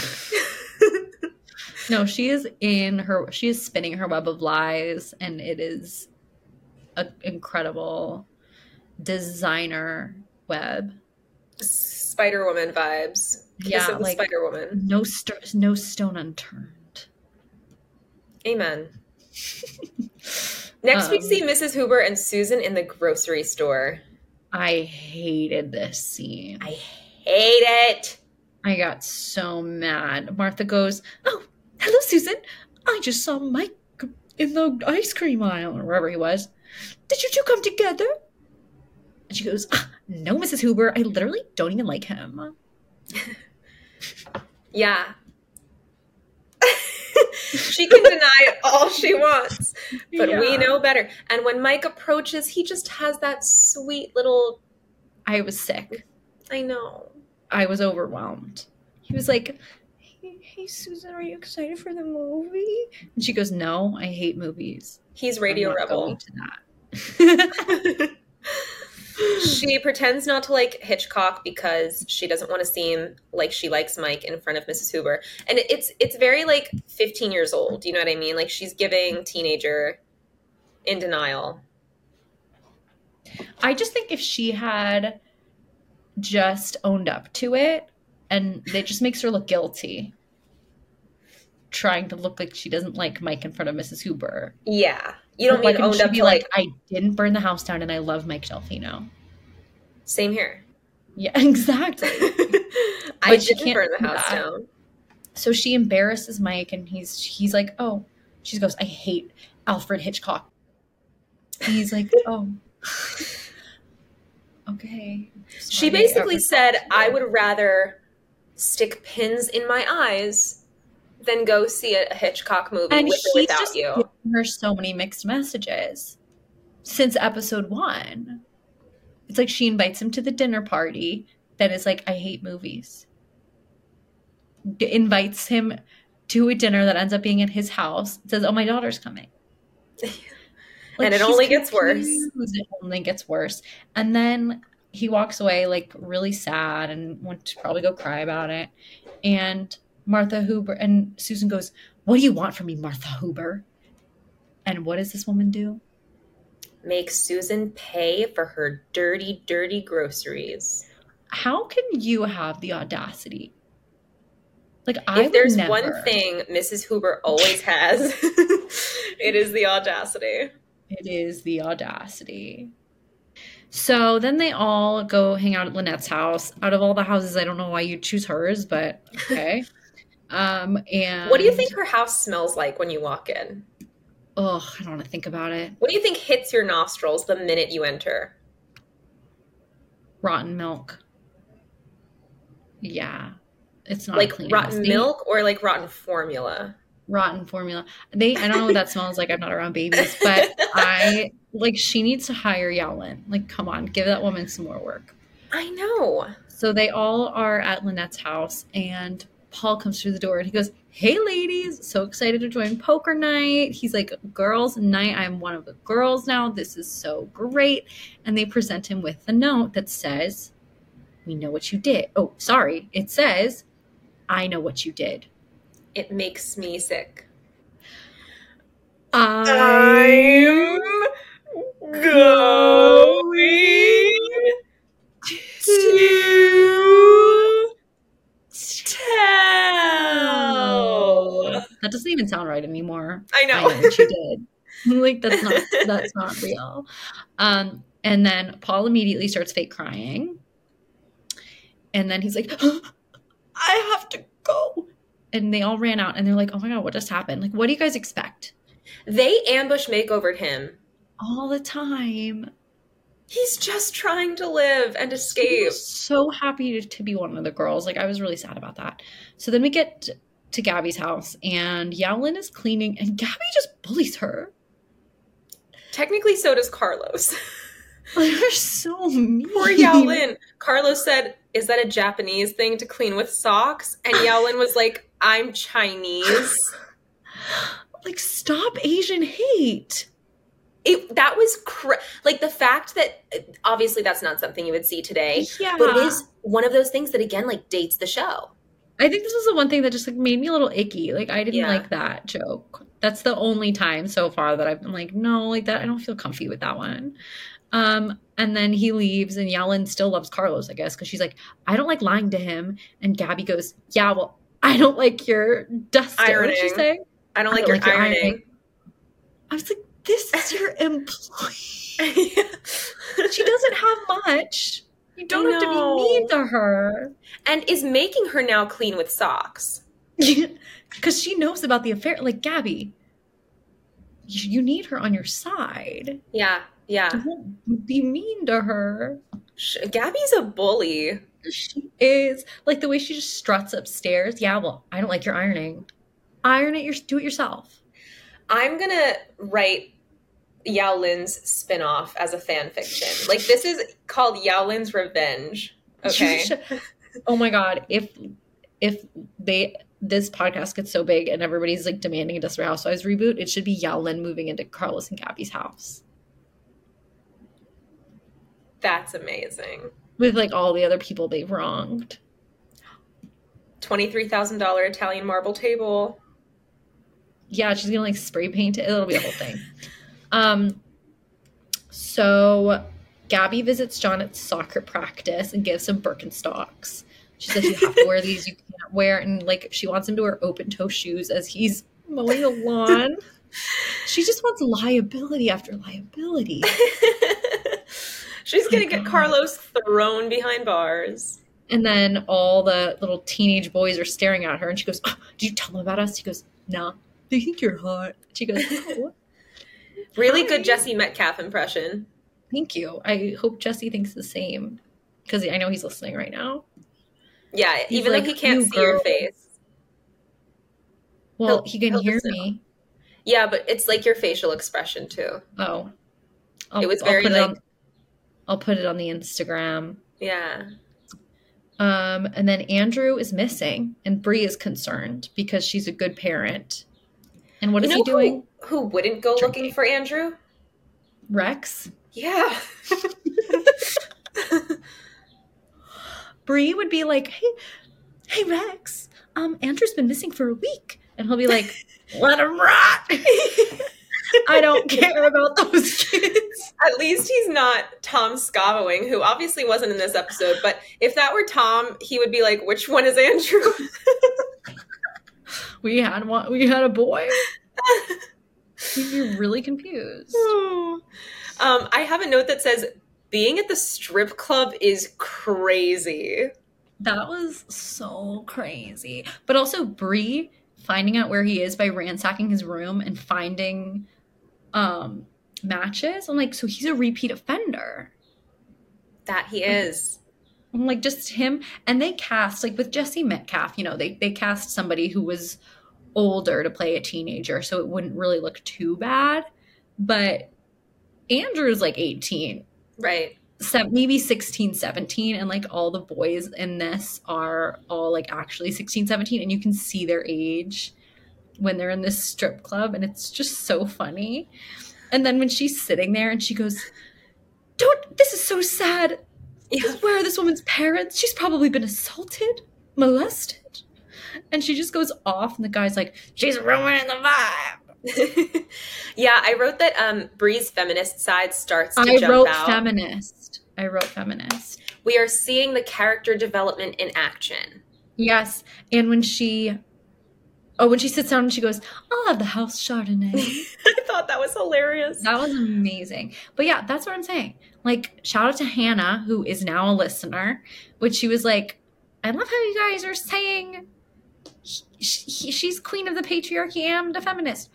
No, she is in her. She is spinning her web of lies, and it is an incredible designer web. Spider Woman vibes. Kiss Yeah, like- Spider Woman. No, st- no stone unturned. Amen. Next, we Um, see Mrs. Huber and Susan in the grocery store. I hated this scene. I hate it. I got so mad. Martha goes, "Oh, hello, Susan. I just saw Mike in the ice cream aisle or wherever he was. Did you two come together?" And she goes, "Ah, "No, Mrs. Huber. I literally don't even like him." Yeah. She can deny all she wants, but we know better. And when Mike approaches, he just has that sweet little. I was sick. I know. I was overwhelmed. He was like, "Hey, hey Susan, are you excited for the movie?" And she goes, "No, I hate movies." He's Radio I'm not Rebel. going to that. she pretends not to like Hitchcock because she doesn't want to seem like she likes Mike in front of Mrs. Huber. And it's it's very like 15 years old, you know what I mean? Like she's giving teenager in denial. I just think if she had just owned up to it and it just makes her look guilty trying to look like she doesn't like Mike in front of Mrs. Huber. Yeah. You don't Why mean owned up be to like, I didn't burn the house down and I love Mike Delfino. same here. Yeah, exactly. I didn't can't burn the house down. so she embarrasses Mike and he's he's like, "Oh." She goes, "I hate Alfred Hitchcock." And he's like, "Oh." okay. She basically Alfred said, Hitchcock." I would rather stick pins in my eyes than go see a Hitchcock movie and with or without just you. giving her so many mixed messages since episode one. It's like she invites him to the dinner party, then is like, I hate movies. D- invites him to a dinner that ends up being at his house. Says, "Oh, my daughter's coming." And it only gets worse. It only gets worse. And then he walks away like really sad and went to probably go cry about it. And Martha Huber and Susan goes, What do you want from me, Martha Huber? And what does this woman do? Make Susan pay for her dirty, dirty groceries. How can you have the audacity? Like I if there's never. one thing Mrs. Huber always has, it is the audacity. It is the audacity. So then they all go hang out at Lynette's house. Out of all the houses, I don't know why you'd choose hers, but okay. um, and What do you think her house smells like when you walk in? Oh, I don't want to think about it. What do you think hits your nostrils the minute you enter? Rotten milk. Yeah, it's not like clean rotten. They- milk or like rotten formula? rotten formula. They I don't know what that smells like. I'm not around babies, but I like she needs to hire Yao Lin. Like, come on, give that woman some more work. I know. So they all are at Lynette's house, and Paul comes through the door and he goes, Hey, ladies, so excited to join poker night. He's like, Girls' night. I'm one of the girls now. This is so great. And they present him with a note that says, We know what you did. Oh, sorry. It says, I know what you did. It makes me sick. I'm going to That doesn't even sound right anymore. I I know know. what you did. like that's not that's not real. Um, and then Paul immediately starts fake crying. And then he's like, I have to go. and they all ran out and they're like, oh my God, what just happened? Like, what do you guys expect? They ambush makeovered him. All the time. He's just trying to live and escape. so happy to, to be one of the girls. Like, I was really sad about that. So then we get to Gabby's house and Yao Lin is cleaning and Gabby just bullies her. Technically, so does Carlos. They're so mean. Poor Yao Lin. Carlos said, Is that a Japanese thing to clean with socks? And Yao Lin was like, I'm Chinese. Like, stop Asian hate. It, that was cra- like the fact that obviously that's not something you would see today, Yeah. but it is one of those things that again like dates the show. I think this was the one thing that just like made me a little icky. Like I didn't Yeah. like that joke. That's the only time so far that I've been like, no, like that I don't feel comfy with that one. Um, and then he leaves and Yao Lin still loves Carlos, I guess, because she's like, I don't like lying to him. And Gabby goes, Yeah, well, I don't like your dusting. What did she say? I don't I like don't your like your ironing. ironing. I was like, This is your employee. she doesn't have much. You don't have to be mean to her. and is making her now clean with socks. because she knows about the affair. Like Gabby, you, need her on your side. Yeah, yeah. Don't be mean to her. Gabby's a bully. She is like the way she just struts upstairs. Yeah, well, I don't like your ironing. Iron it. Your do it yourself. I'm gonna write Yao Lin's spin-off as a fan fiction. Like this is called Yao Lin's Revenge. Okay. Oh my god! If if they this podcast gets so big and everybody's like demanding a Desperate Housewives reboot, it should be Yao Lin moving into Carlos and Gabby's house That's amazing. with like all the other people they've wronged. Twenty-three thousand dollar Italian marble table. yeah, she's gonna like spray paint it. It'll be a whole thing. Um, so Gabby visits John at soccer practice and gives him Birkenstocks. She says you have to wear these. You can't wear, and like she wants him to wear open toe shoes as he's mowing the lawn. she just wants liability after liability. She's gonna my get God. Carlos thrown behind bars. And then all the little teenage boys are staring at her, and she goes, oh, "Did you tell them about us?" He goes, "No, they think you're hot." She goes, "Oh, Really Hi. good Jesse Metcalfe impression. Thank you. I hope Jesse thinks the same because I know he's listening right now. Yeah, He's even like, though he can't "You see your face. Well, He'll- he can hear me. Yeah, but it's like your facial expression too. Oh, I'll, It was I'll very, it like- on, I'll put it on the Instagram. Yeah. Um, and then Andrew is missing, and Bree is concerned because she's a good parent. And what You is he doing? Who, who wouldn't go Drinking. looking for Andrew? Rex. Yeah. Bree would be like, "Hey, hey Rex, um, Andrew's been missing for a week," and he'll be like, "Let him rot." I don't care about those kids. At least he's not Tom Scavowing, who obviously wasn't in this episode. But if that were Tom, he would be like, "Which one is Andrew?" We had one. We had a boy. He'd be really confused. um, I have a note that says, "Being at the strip club is crazy." That was so crazy. But also Bree finding out where he is by ransacking his room and finding um matches. I'm like, so he's a repeat offender. That he is. I'm like, just him. And they cast, like with Jesse Metcalfe, you know, they they cast somebody who was older to play a teenager, so it wouldn't really look too bad. But Andrew's like 18. Right. se- maybe 16 17 and like all the boys in this are all like actually 16 17 and you can see their age when they're in this strip club and it's just so funny and then when she's sitting there and she goes don't this is so sad Yeah. where are this woman's parents she's probably been assaulted molested and she just goes off and the guy's like she's ruining the vibe yeah, I wrote that um Bree's feminist side starts to i jump wrote out. feminist i wrote feminist we are seeing the character development in action. Yes. And when she Oh, when she sits down and she goes, I'll have the house Chardonnay. I thought that was hilarious. that was amazing. But yeah, that's what I'm saying. Like, shout out to Hannah, who is now a listener, which she was like, I love how you guys are saying he, she's queen of the patriarchy and a feminist.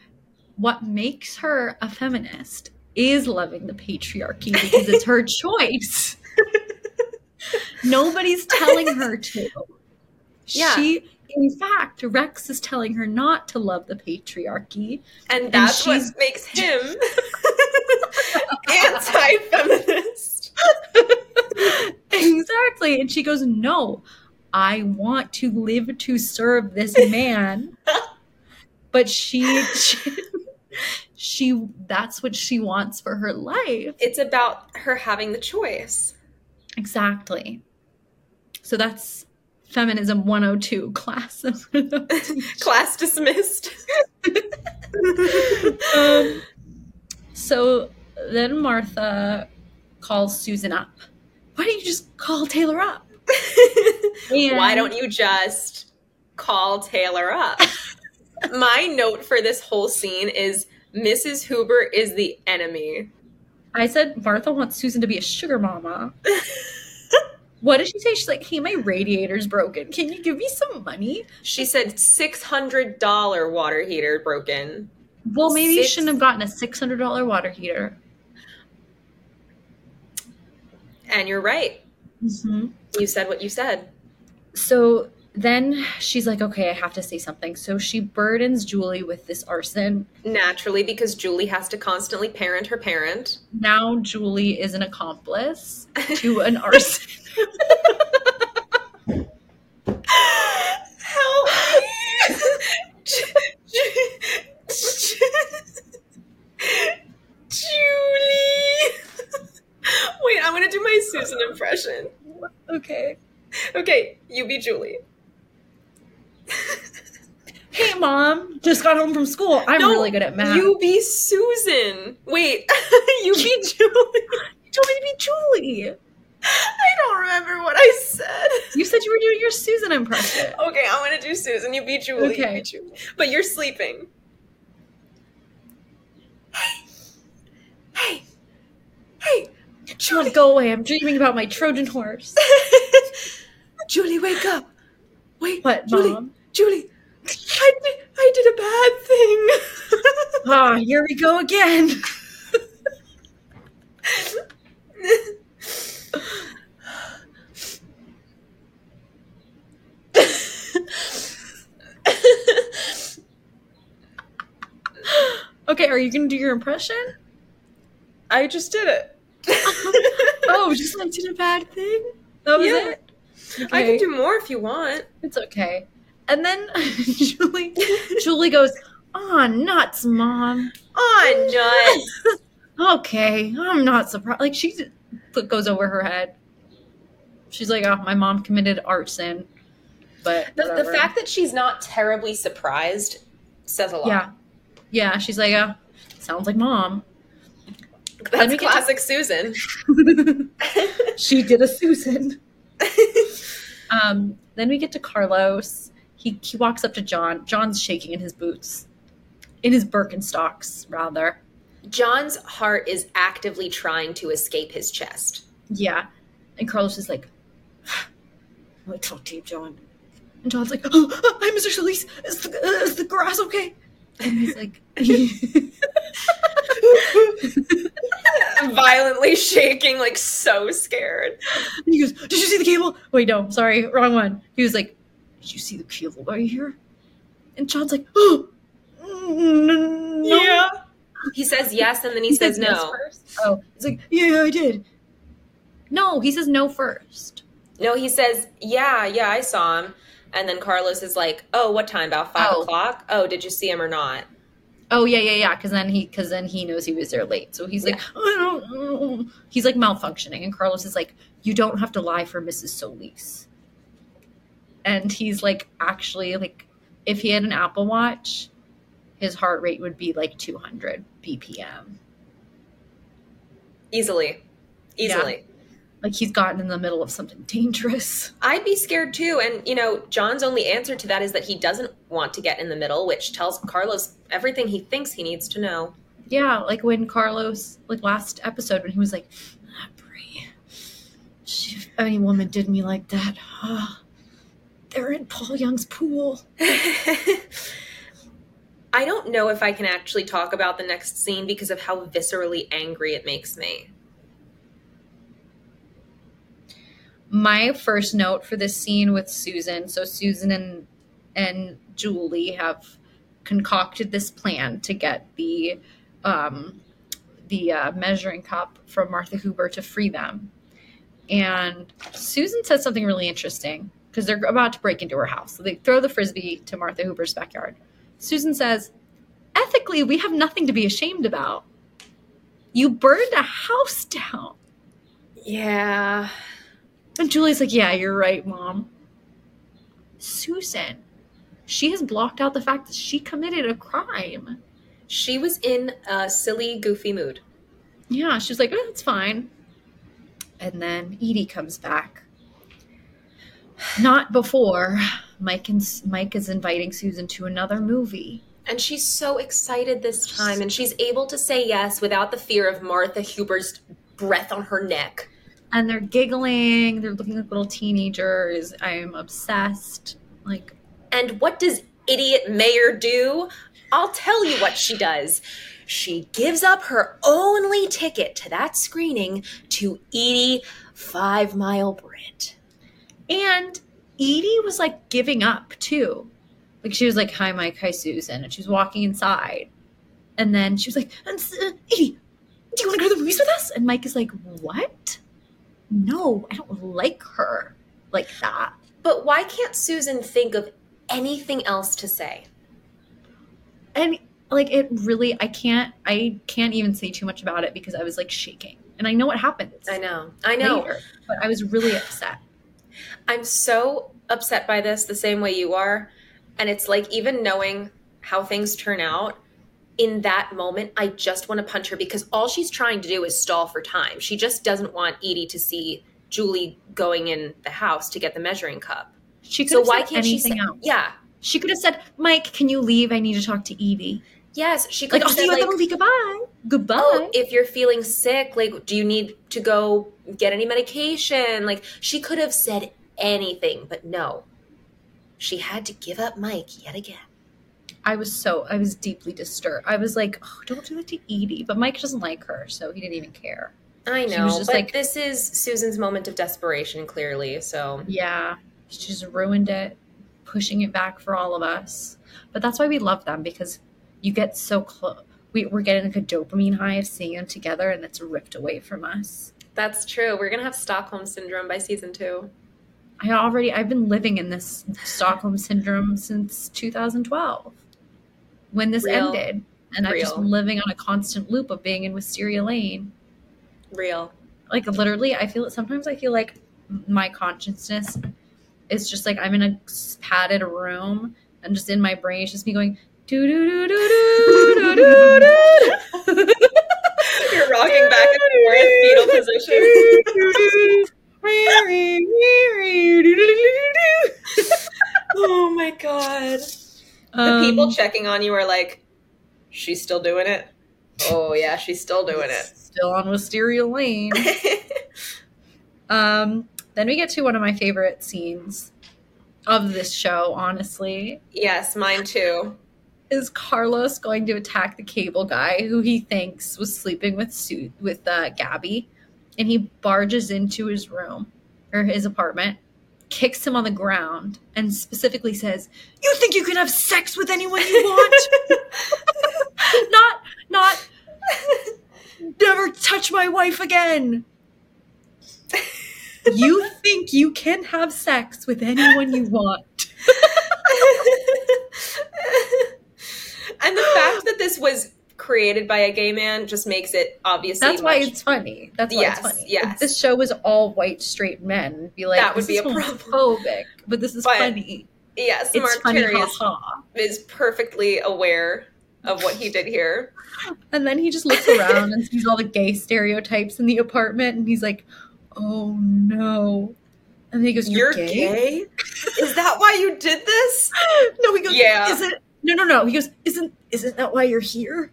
What makes her a feminist is loving the patriarchy because it's her choice. Nobody's telling her to. Yeah. She, in fact, Rex is telling her not to love the patriarchy. And that's what makes him anti feminist. exactly. And she goes, No, I want to live to serve this man. but she, she, she, that's what she wants for her life. It's about her having the choice. Exactly. So that's feminism 102 class. Class dismissed. um, so then Martha calls Susan up. Why don't you just call Taylor up? Why don't you just call Taylor up? My note for this whole scene is Mrs. Huber is the enemy. I said Martha wants Susan to be a sugar mama. what did she say? She's like, hey, my radiator's broken. Can you give me some money? She said $600 water heater broken. Well, maybe you shouldn't have gotten a $600 water heater. And you're right. Mm-hmm. You said what you said. So then she's like, okay, I have to say something. So she burdens Julie with this arson. Naturally, because Julie has to constantly parent her parent. Now Julie is an accomplice to an arson. Help! Julie! Wait, I'm gonna do my Susan impression. okay. Okay, you be Julie. Hey, mom, just got home from school. I'm No, really good at math. You be Susan. Wait, you be Julie. You told me to be Julie. I don't remember what I said. You said you were doing your Susan impression. Okay, I'm gonna do Susan. You be Julie. You Okay. be Julie. But you're sleeping. Hey, hey, hey, Julie, go away. I'm dreaming about my Trojan horse. Julie, wake up. Wait, What, Julie, mom? Julie, I did, I did a bad thing. Ah, here we go again. Okay, are you gonna do your impression? I just did it. Oh, just like did a bad thing. That was Yeah. it. I can do more if you want. It's okay. And then Julie, Julie goes, "Ah, nuts, mom." Oh, nuts. Okay, I'm not surprised. Like she goes over her head. She's like, "Oh, my mom committed arson." But The, the fact that she's not terribly surprised says a lot. yeah, yeah, she's like, "Oh, sounds like mom." That's get to- classic Susan. she did a Susan. Um, then we get to Carlos. He he walks up to John. John's shaking in his boots, in his Birkenstocks, rather. John's heart is actively trying to escape his chest. Yeah, and Carlos is like, "I talk to you, John." And John's like, "Oh, hi, Mr. Solis. Is the, uh, is the grass okay?" And he's like, Violently shaking, like so scared. And he goes, Did you see the cable? Wait, no, sorry, wrong one. He was like, Did you see the cable right here? And John's like, Oh, n- no. He says yes and then he, says, yes no. first. Oh, he's like, Yeah, I did. No, he says no first. No, he says, yeah, yeah, I saw him. And then Carlos is like, oh, what time? About five Oh. o'clock? Oh, did you see him or not? Oh yeah, yeah, yeah. Because then he, because then he knows he was there late. So he's like, don't know. He's like malfunctioning, and Carlos is like, you don't have to lie for Mrs. Solis. And he's like, actually, like, if he had an Apple Watch, his heart rate would be like 200 BPM. Easily. Easily. Like he's gotten in the middle of something dangerous. I'd be scared too. And, you know, John's only answer to that is that he doesn't want to get in the middle, which tells Carlos everything he thinks he needs to know. Yeah, like when Carlos, like last episode, when he was like, ah, Bree, she- if any woman did me like that, ah, they're in Paul Young's pool. I don't know if I can actually talk about the next scene because of how viscerally angry it makes me. My first note for this scene with Susan. So Susan and and Julie have concocted this plan to get the um, the uh, measuring cup from Martha Huber to free them. And Susan says something really interesting because they're about to break into her house. So they throw the frisbee to Martha Huber's backyard. Susan says, Ethically, we have nothing to be ashamed about. You burned a house down. Yeah. And Julie's like, Yeah, you're right, mom. Susan, she has blocked out the fact that she committed a crime. She was in a silly, goofy mood. Yeah, she's like, oh, it's fine. And then Edie comes back. Not before Mike and Mike is inviting Susan to another movie. And she's so excited this time, and she's able to say yes without the fear of Martha Huber's breath on her neck. And they're giggling, they're looking like little teenagers. I am obsessed. Like, and what does idiot Mayer do? I'll tell you what she does. She gives up her only ticket to that screening to Edie Five Mile Britt. And Edie was like giving up too. Like she was like, "Hi, Mike. Hi, Susan," and she was walking inside, and then she was like, uh, "Edie, do you want to go to the movies with us?" And Mike is like, "What? No, I don't like her like that." But why can't Susan think of anything else to say? And like it really, I can't, I can't even say too much about it because I was like shaking, and I know what happens. I know, I know, later, but I was really upset. I'm so upset by this the same way you are and it's like, even knowing how things turn out, in that moment, I just want to punch her because all she's trying to do is stall for time. She just doesn't want Edie to see Julie going in the house to get the measuring cup. She could so why can't she say, else. Yeah, she could have said, "Mike, can you leave? I need to talk to Edie." Yes, she could like, have oh, said, like, movie. Goodbye. Goodbye. Oh, if you're feeling sick, like, do you need to go get any medication? Like, she could have said anything, but no, she had to give up Mike yet again. I was so I was deeply disturbed. I was like, oh, don't do that to Edie. But Mike doesn't like her, so he didn't even care. I know, was just but like, this is Susan's moment of desperation, clearly. So yeah, she just ruined it, pushing it back for all of us. But that's why we love them because you get so close. We, we're getting like a dopamine high of seeing them together, and it's ripped away from us. That's true. We're gonna have Stockholm syndrome by season two. I already I've been living in this Stockholm syndrome since 2012 when this Real. ended and Real. I've just living on a constant loop of being in Wisteria Lane. Real. Like literally I feel it sometimes I feel like my consciousness is just like I'm in a padded room and just in my brain it's just me going do do do do do do do You're rocking back and forth fetal position oh my god. Um, the people checking on you are like, she's still doing it. Oh yeah, she's still doing it. Still on Wisteria Lane. um, then we get to one of my favorite scenes of this show, honestly. Yes, mine too. Is Carlos going to attack the cable guy who he thinks was sleeping with Sue with uh, Gabby, and he barges into his room or his apartment, kicks him on the ground, and specifically says, "You think you can have sex with anyone you want? not, not, never touch my wife again." you think you can have sex with anyone you want. and the fact that this was created by a gay man just makes it obviously. That's why it's funny. That's why yes, it's funny. Yes. If this show was all white straight men, be like that would be a problem. Phobic, but this is but, funny. Yes, it's Marc funny, is, is perfectly aware of what he did here. And then he just looks around and sees all the gay stereotypes in the apartment, and he's like, "Oh no." And then he goes, "You're, You're gay? gay? Is that why you did this?" no, he goes, "Yeah." Is it? No, no, no. He goes, "Isn't isn't that why you're here?"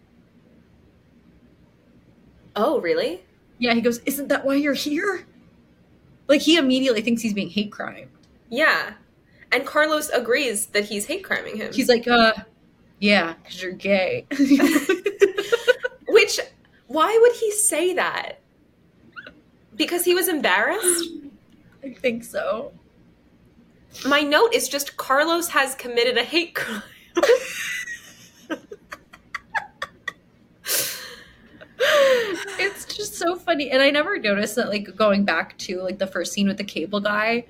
Oh, really? Yeah, he goes, Isn't that why you're here? Like, he immediately thinks he's being hate crime. Yeah. And Carlos agrees that he's hate criming him. He's like, uh, yeah, because you're gay. Which, why would he say that? Because he was embarrassed? I think so. My note is just Carlos has committed a hate crime. it's just so funny. And I never noticed that, like, going back to like the first scene with the cable guy,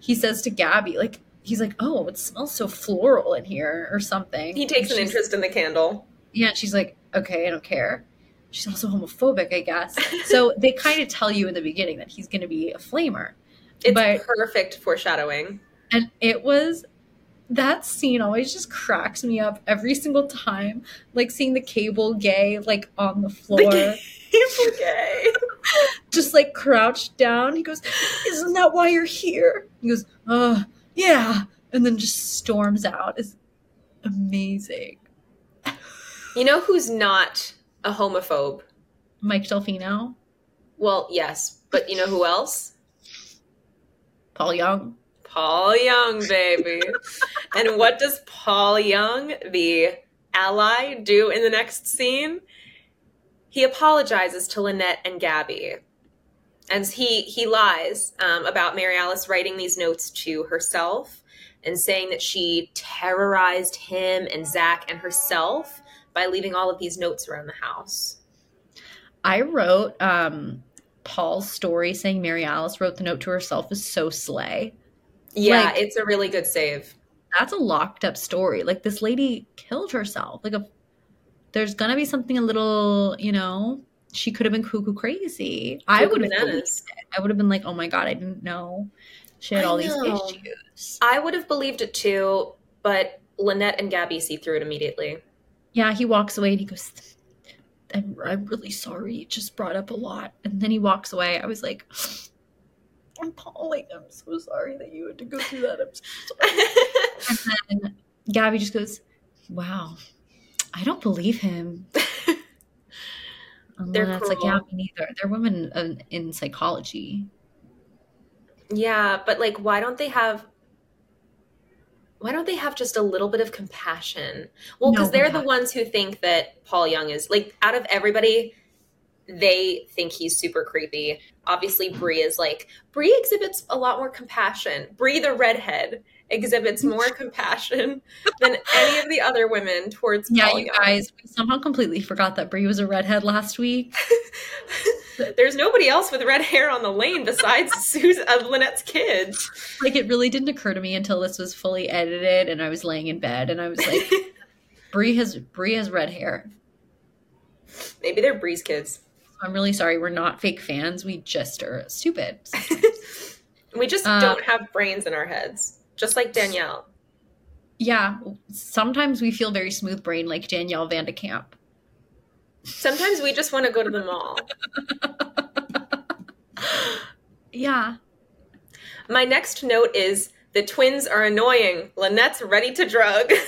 he says to Gabby, like, he's like, oh, it smells so floral in here or something. He takes And an interest in the candle. Yeah, she's like, okay, I don't care. She's also homophobic, I guess. So they kind of tell you in the beginning that he's going to be a flamer. It's But- perfect foreshadowing. And it was that scene always just cracks me up every single time. Like seeing the cable gay like on the floor, cable gay. just like crouched down. He goes, Isn't that why you're here? He goes, Uh, yeah. And then just storms out. It's amazing. You know who's not a homophobe? Mike Delfino, Well, yes, but you know who else? Paul Young. Paul Young, baby. and what does Paul Young, the ally, do in the next scene? He apologizes to Lynette and Gabby. And he he lies um, about Mary Alice writing these notes to herself and saying that she terrorized him and Zach and herself by leaving all of these notes around the house. I wrote um Paul's story saying Mary Alice wrote the note to herself is so slay. Yeah, Like- it's a really good save. That's a locked up story. Like this lady killed herself. Like a there's gonna be something a little, you know, she could have been cuckoo crazy. I would have believed it. I would have been like, oh my god, I didn't know she had I all these issues. I would have believed it too, but Lynette and Gabby see through it immediately. Yeah, he walks away and he goes, I'm, I'm really sorry. It just brought up a lot. And then he walks away. I was like, I'm Paul, I'm so sorry that you had to go through that. I'm so sorry. And then Gabby just goes, Wow, I don't believe him. They're then it's like, cruel. Yeah, me neither. They're women in, in psychology. yeah, but like, why don't they have? Why don't they have just a little bit of compassion? Well, because No they're the ones who think that Paul Young is like out of everybody, they think he's super creepy. Obviously, Bree is like Bree exhibits a lot more compassion. Bree, the redhead, exhibits more compassion than any of the other women towards Yeah, Paul you guys, we somehow completely forgot that Bree was a redhead last week. There's nobody else with red hair on the lane besides Susan, uh, Lynette's kids. Like, it really didn't occur to me until this was fully edited and I was laying in bed and I was like, Bree has Bree has red hair. Maybe they're Bree's kids. I'm really sorry. We're not fake fans. We just are stupid. we just Uh, don't have brains in our heads, just like Danielle. Yeah, sometimes we feel very smooth brain, like Danielle Van de Kamp. Sometimes we just want to go to the mall. Yeah, My next note is the twins are annoying. Lynette's ready to drug.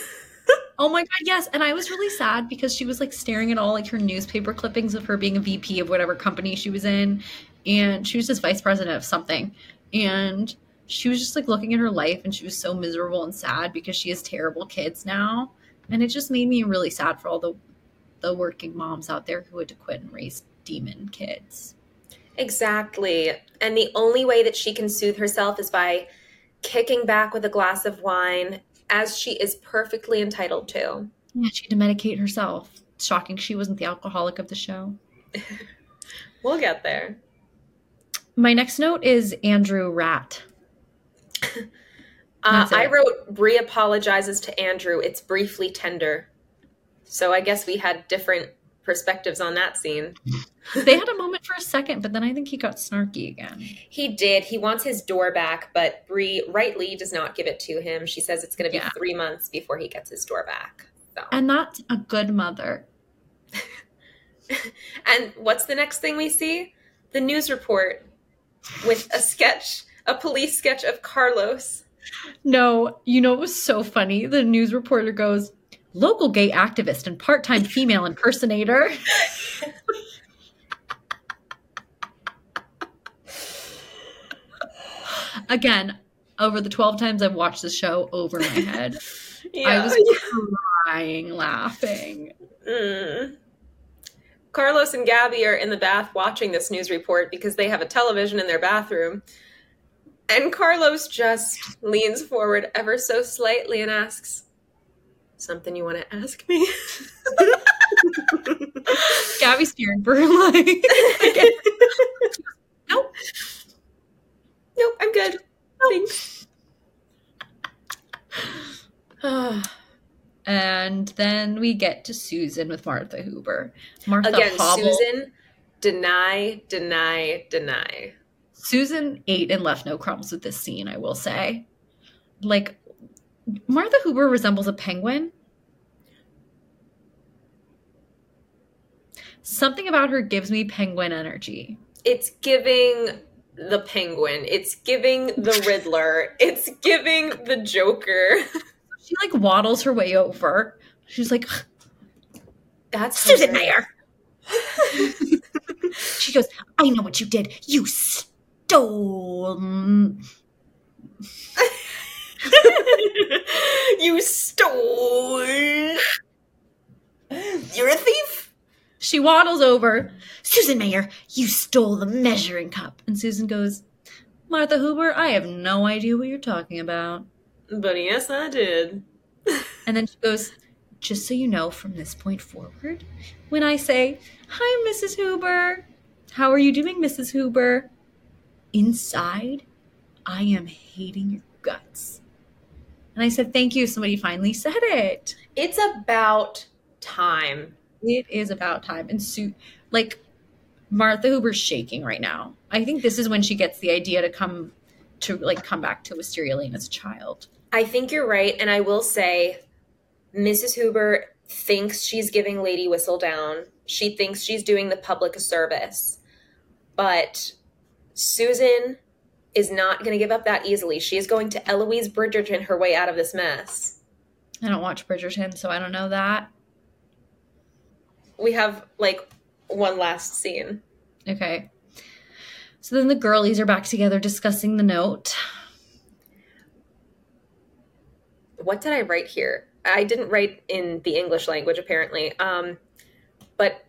Oh my god, yes. And I was really sad because she was like staring at all like her newspaper clippings of her being a VP of whatever company she was in. And she was just vice president of something. And she was just like looking at her life and she was so miserable and sad because she has terrible kids now. And it just made me really sad for all the the working moms out there who had to quit and raise demon kids. exactly. And the only way that she can soothe herself is by kicking back with a glass of wine, as she is perfectly entitled to. Yeah, she had to medicate herself. Shocking she wasn't the alcoholic of the show. We'll get there. My next note is Andrew Rat. Uh, I wrote Bree apologizes to Andrew. It's briefly tender. So I guess we had different perspectives on that scene. They had a moment for a second, but then I think he got snarky again. He did. He wants his door back, but Bree rightly does not give it to him. She says it's going to be Yeah. three months before he gets his door back. So. And that's a good mother. And what's the next thing we see? The news report with a sketch, a police sketch of Carlos. No, you know it was so funny. The news reporter goes, local gay activist and part time female impersonator. Again, over the 12 times I've watched the show over my head. Yeah. I was crying laughing. Mm. Carlos and Gabby are in the bath watching this news report because they have a television in their bathroom. And Carlos just leans forward ever so slightly and asks, Something you want to ask me? Gabby's staring for her life. nope. Nope, I'm good. Thanks. and then we get to Susan with Martha Huber. Martha Again, hobbled. Susan, deny, deny, deny. Susan ate and left no crumbs with this scene, I will say. Like, Martha Huber resembles a penguin. Something about her gives me penguin energy. It's giving the penguin. It's giving the Riddler. It's giving the Joker. She like waddles her way over. She's like, That's Susan. Mayer. she goes, I know what you did. You stole. you stole. You're a thief. She waddles over. Susan Mayer, you stole the measuring cup. And Susan goes, Martha Huber, I have no idea what you're talking about. But yes, I did. And then she goes, Just so you know, from this point forward, when I say, Hi, Mrs. Huber, how are you doing, Mrs. Huber? Inside, I am hating your guts. And I said, Thank you. Somebody finally said it. It's about time. It is about time. And Sue, like, Martha Huber's shaking right now. I think this is when she gets the idea to come to like come back to Wisteria Lane as a child. I think you're right, and I will say, Mrs. Huber thinks she's giving Lady Whistledown. She thinks she's doing the public a service, but Susan is not going to give up that easily. She is going to Eloise Bridgerton her way out of this mess. I don't watch Bridgerton, so I don't know that. We have like one last scene. Okay. So then the girlies are back together discussing the note. What did I write here? I didn't write in the English language apparently. Um, but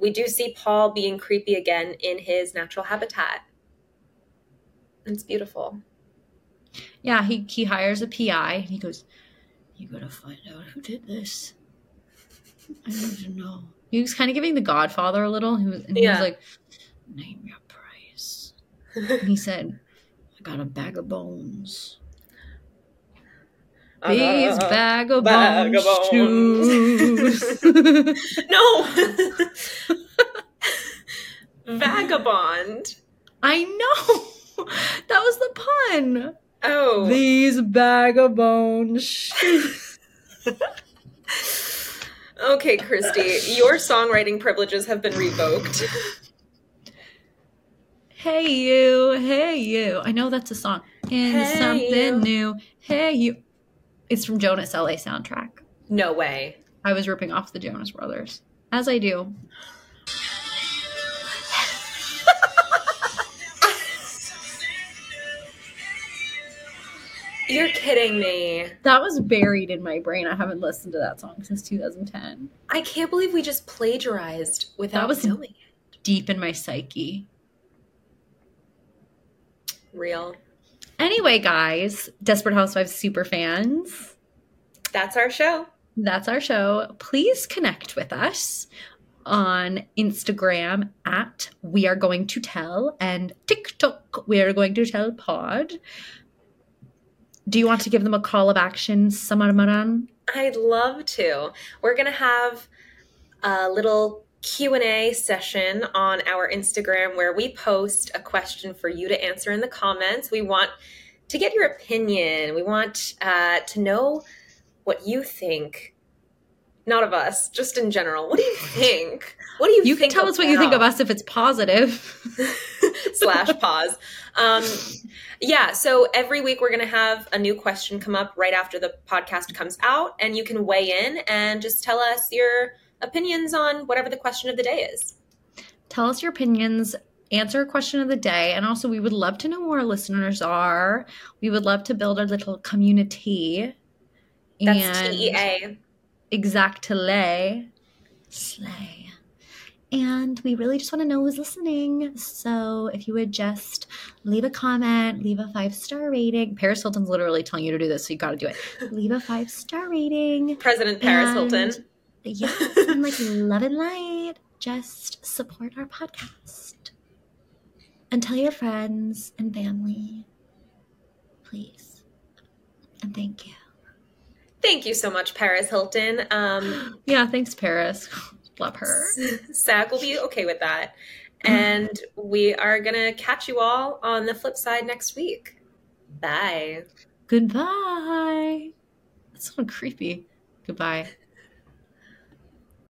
we do see Paul being creepy again in his natural habitat. It's beautiful. Yeah, he he hires a PI and he goes, "You gotta find out who did this. I need to know." He was kind of giving the Godfather a little. He was, and he Yeah. was like, "Name your price." And he said, "I got a bag of bones." These Uh, bag of bag bones of bones. shoes. no. Vagabond. I know. That was the pun. Oh. These bag of bones. Okay, Christy, your songwriting privileges have been revoked. Hey you, hey you. I know that's a song. In Hey something you. new. Hey you. It's from Jonas LA soundtrack. No way. I was ripping off the Jonas Brothers. As I do. You're kidding me. That was buried in my brain. I haven't listened to that song since 2010. I can't believe we just plagiarized without That was- knowing it. Deep in my psyche. Real. Anyway, guys, Desperate Housewives super fans. That's our show. That's our show. Please connect with us on Instagram at We Are Going to Tell and TikTok We Are Going to Tell Pod. Do you want to give them a call of action, Samaramaran? I'd love to. We're going to have a little Q&A session on our Instagram where we post a question for you to answer in the comments. We want to get your opinion. We want uh, to know what you think. Not of us, just in general. What do you think? What do you, You can think tell us what you think of us if it's positive. slash pause. Um, yeah, so every week we're going to have a new question come up right after the podcast comes out, and you can weigh in and just tell us your opinions on whatever the question of the day is. Tell us your opinions answer a question of the day. And also, we would love to know who our listeners are. We would love to build our little community. That's T E A. Exactly. Slay. And we really just want to know who's listening. So if you would just leave a comment, leave a five star rating. Paris Hilton's literally telling you to do this, so you got to do it. Leave a five star rating. President Paris and, Hilton. Yes, and like love and light. Just support our podcast. And tell your friends and family, please. And thank you. Thank you so much, Paris Hilton. Um, yeah, thanks, Paris. Love her. Zach will be okay with that. And we are going to catch you all on the flip side next week. Bye. Goodbye. That's so creepy. Goodbye.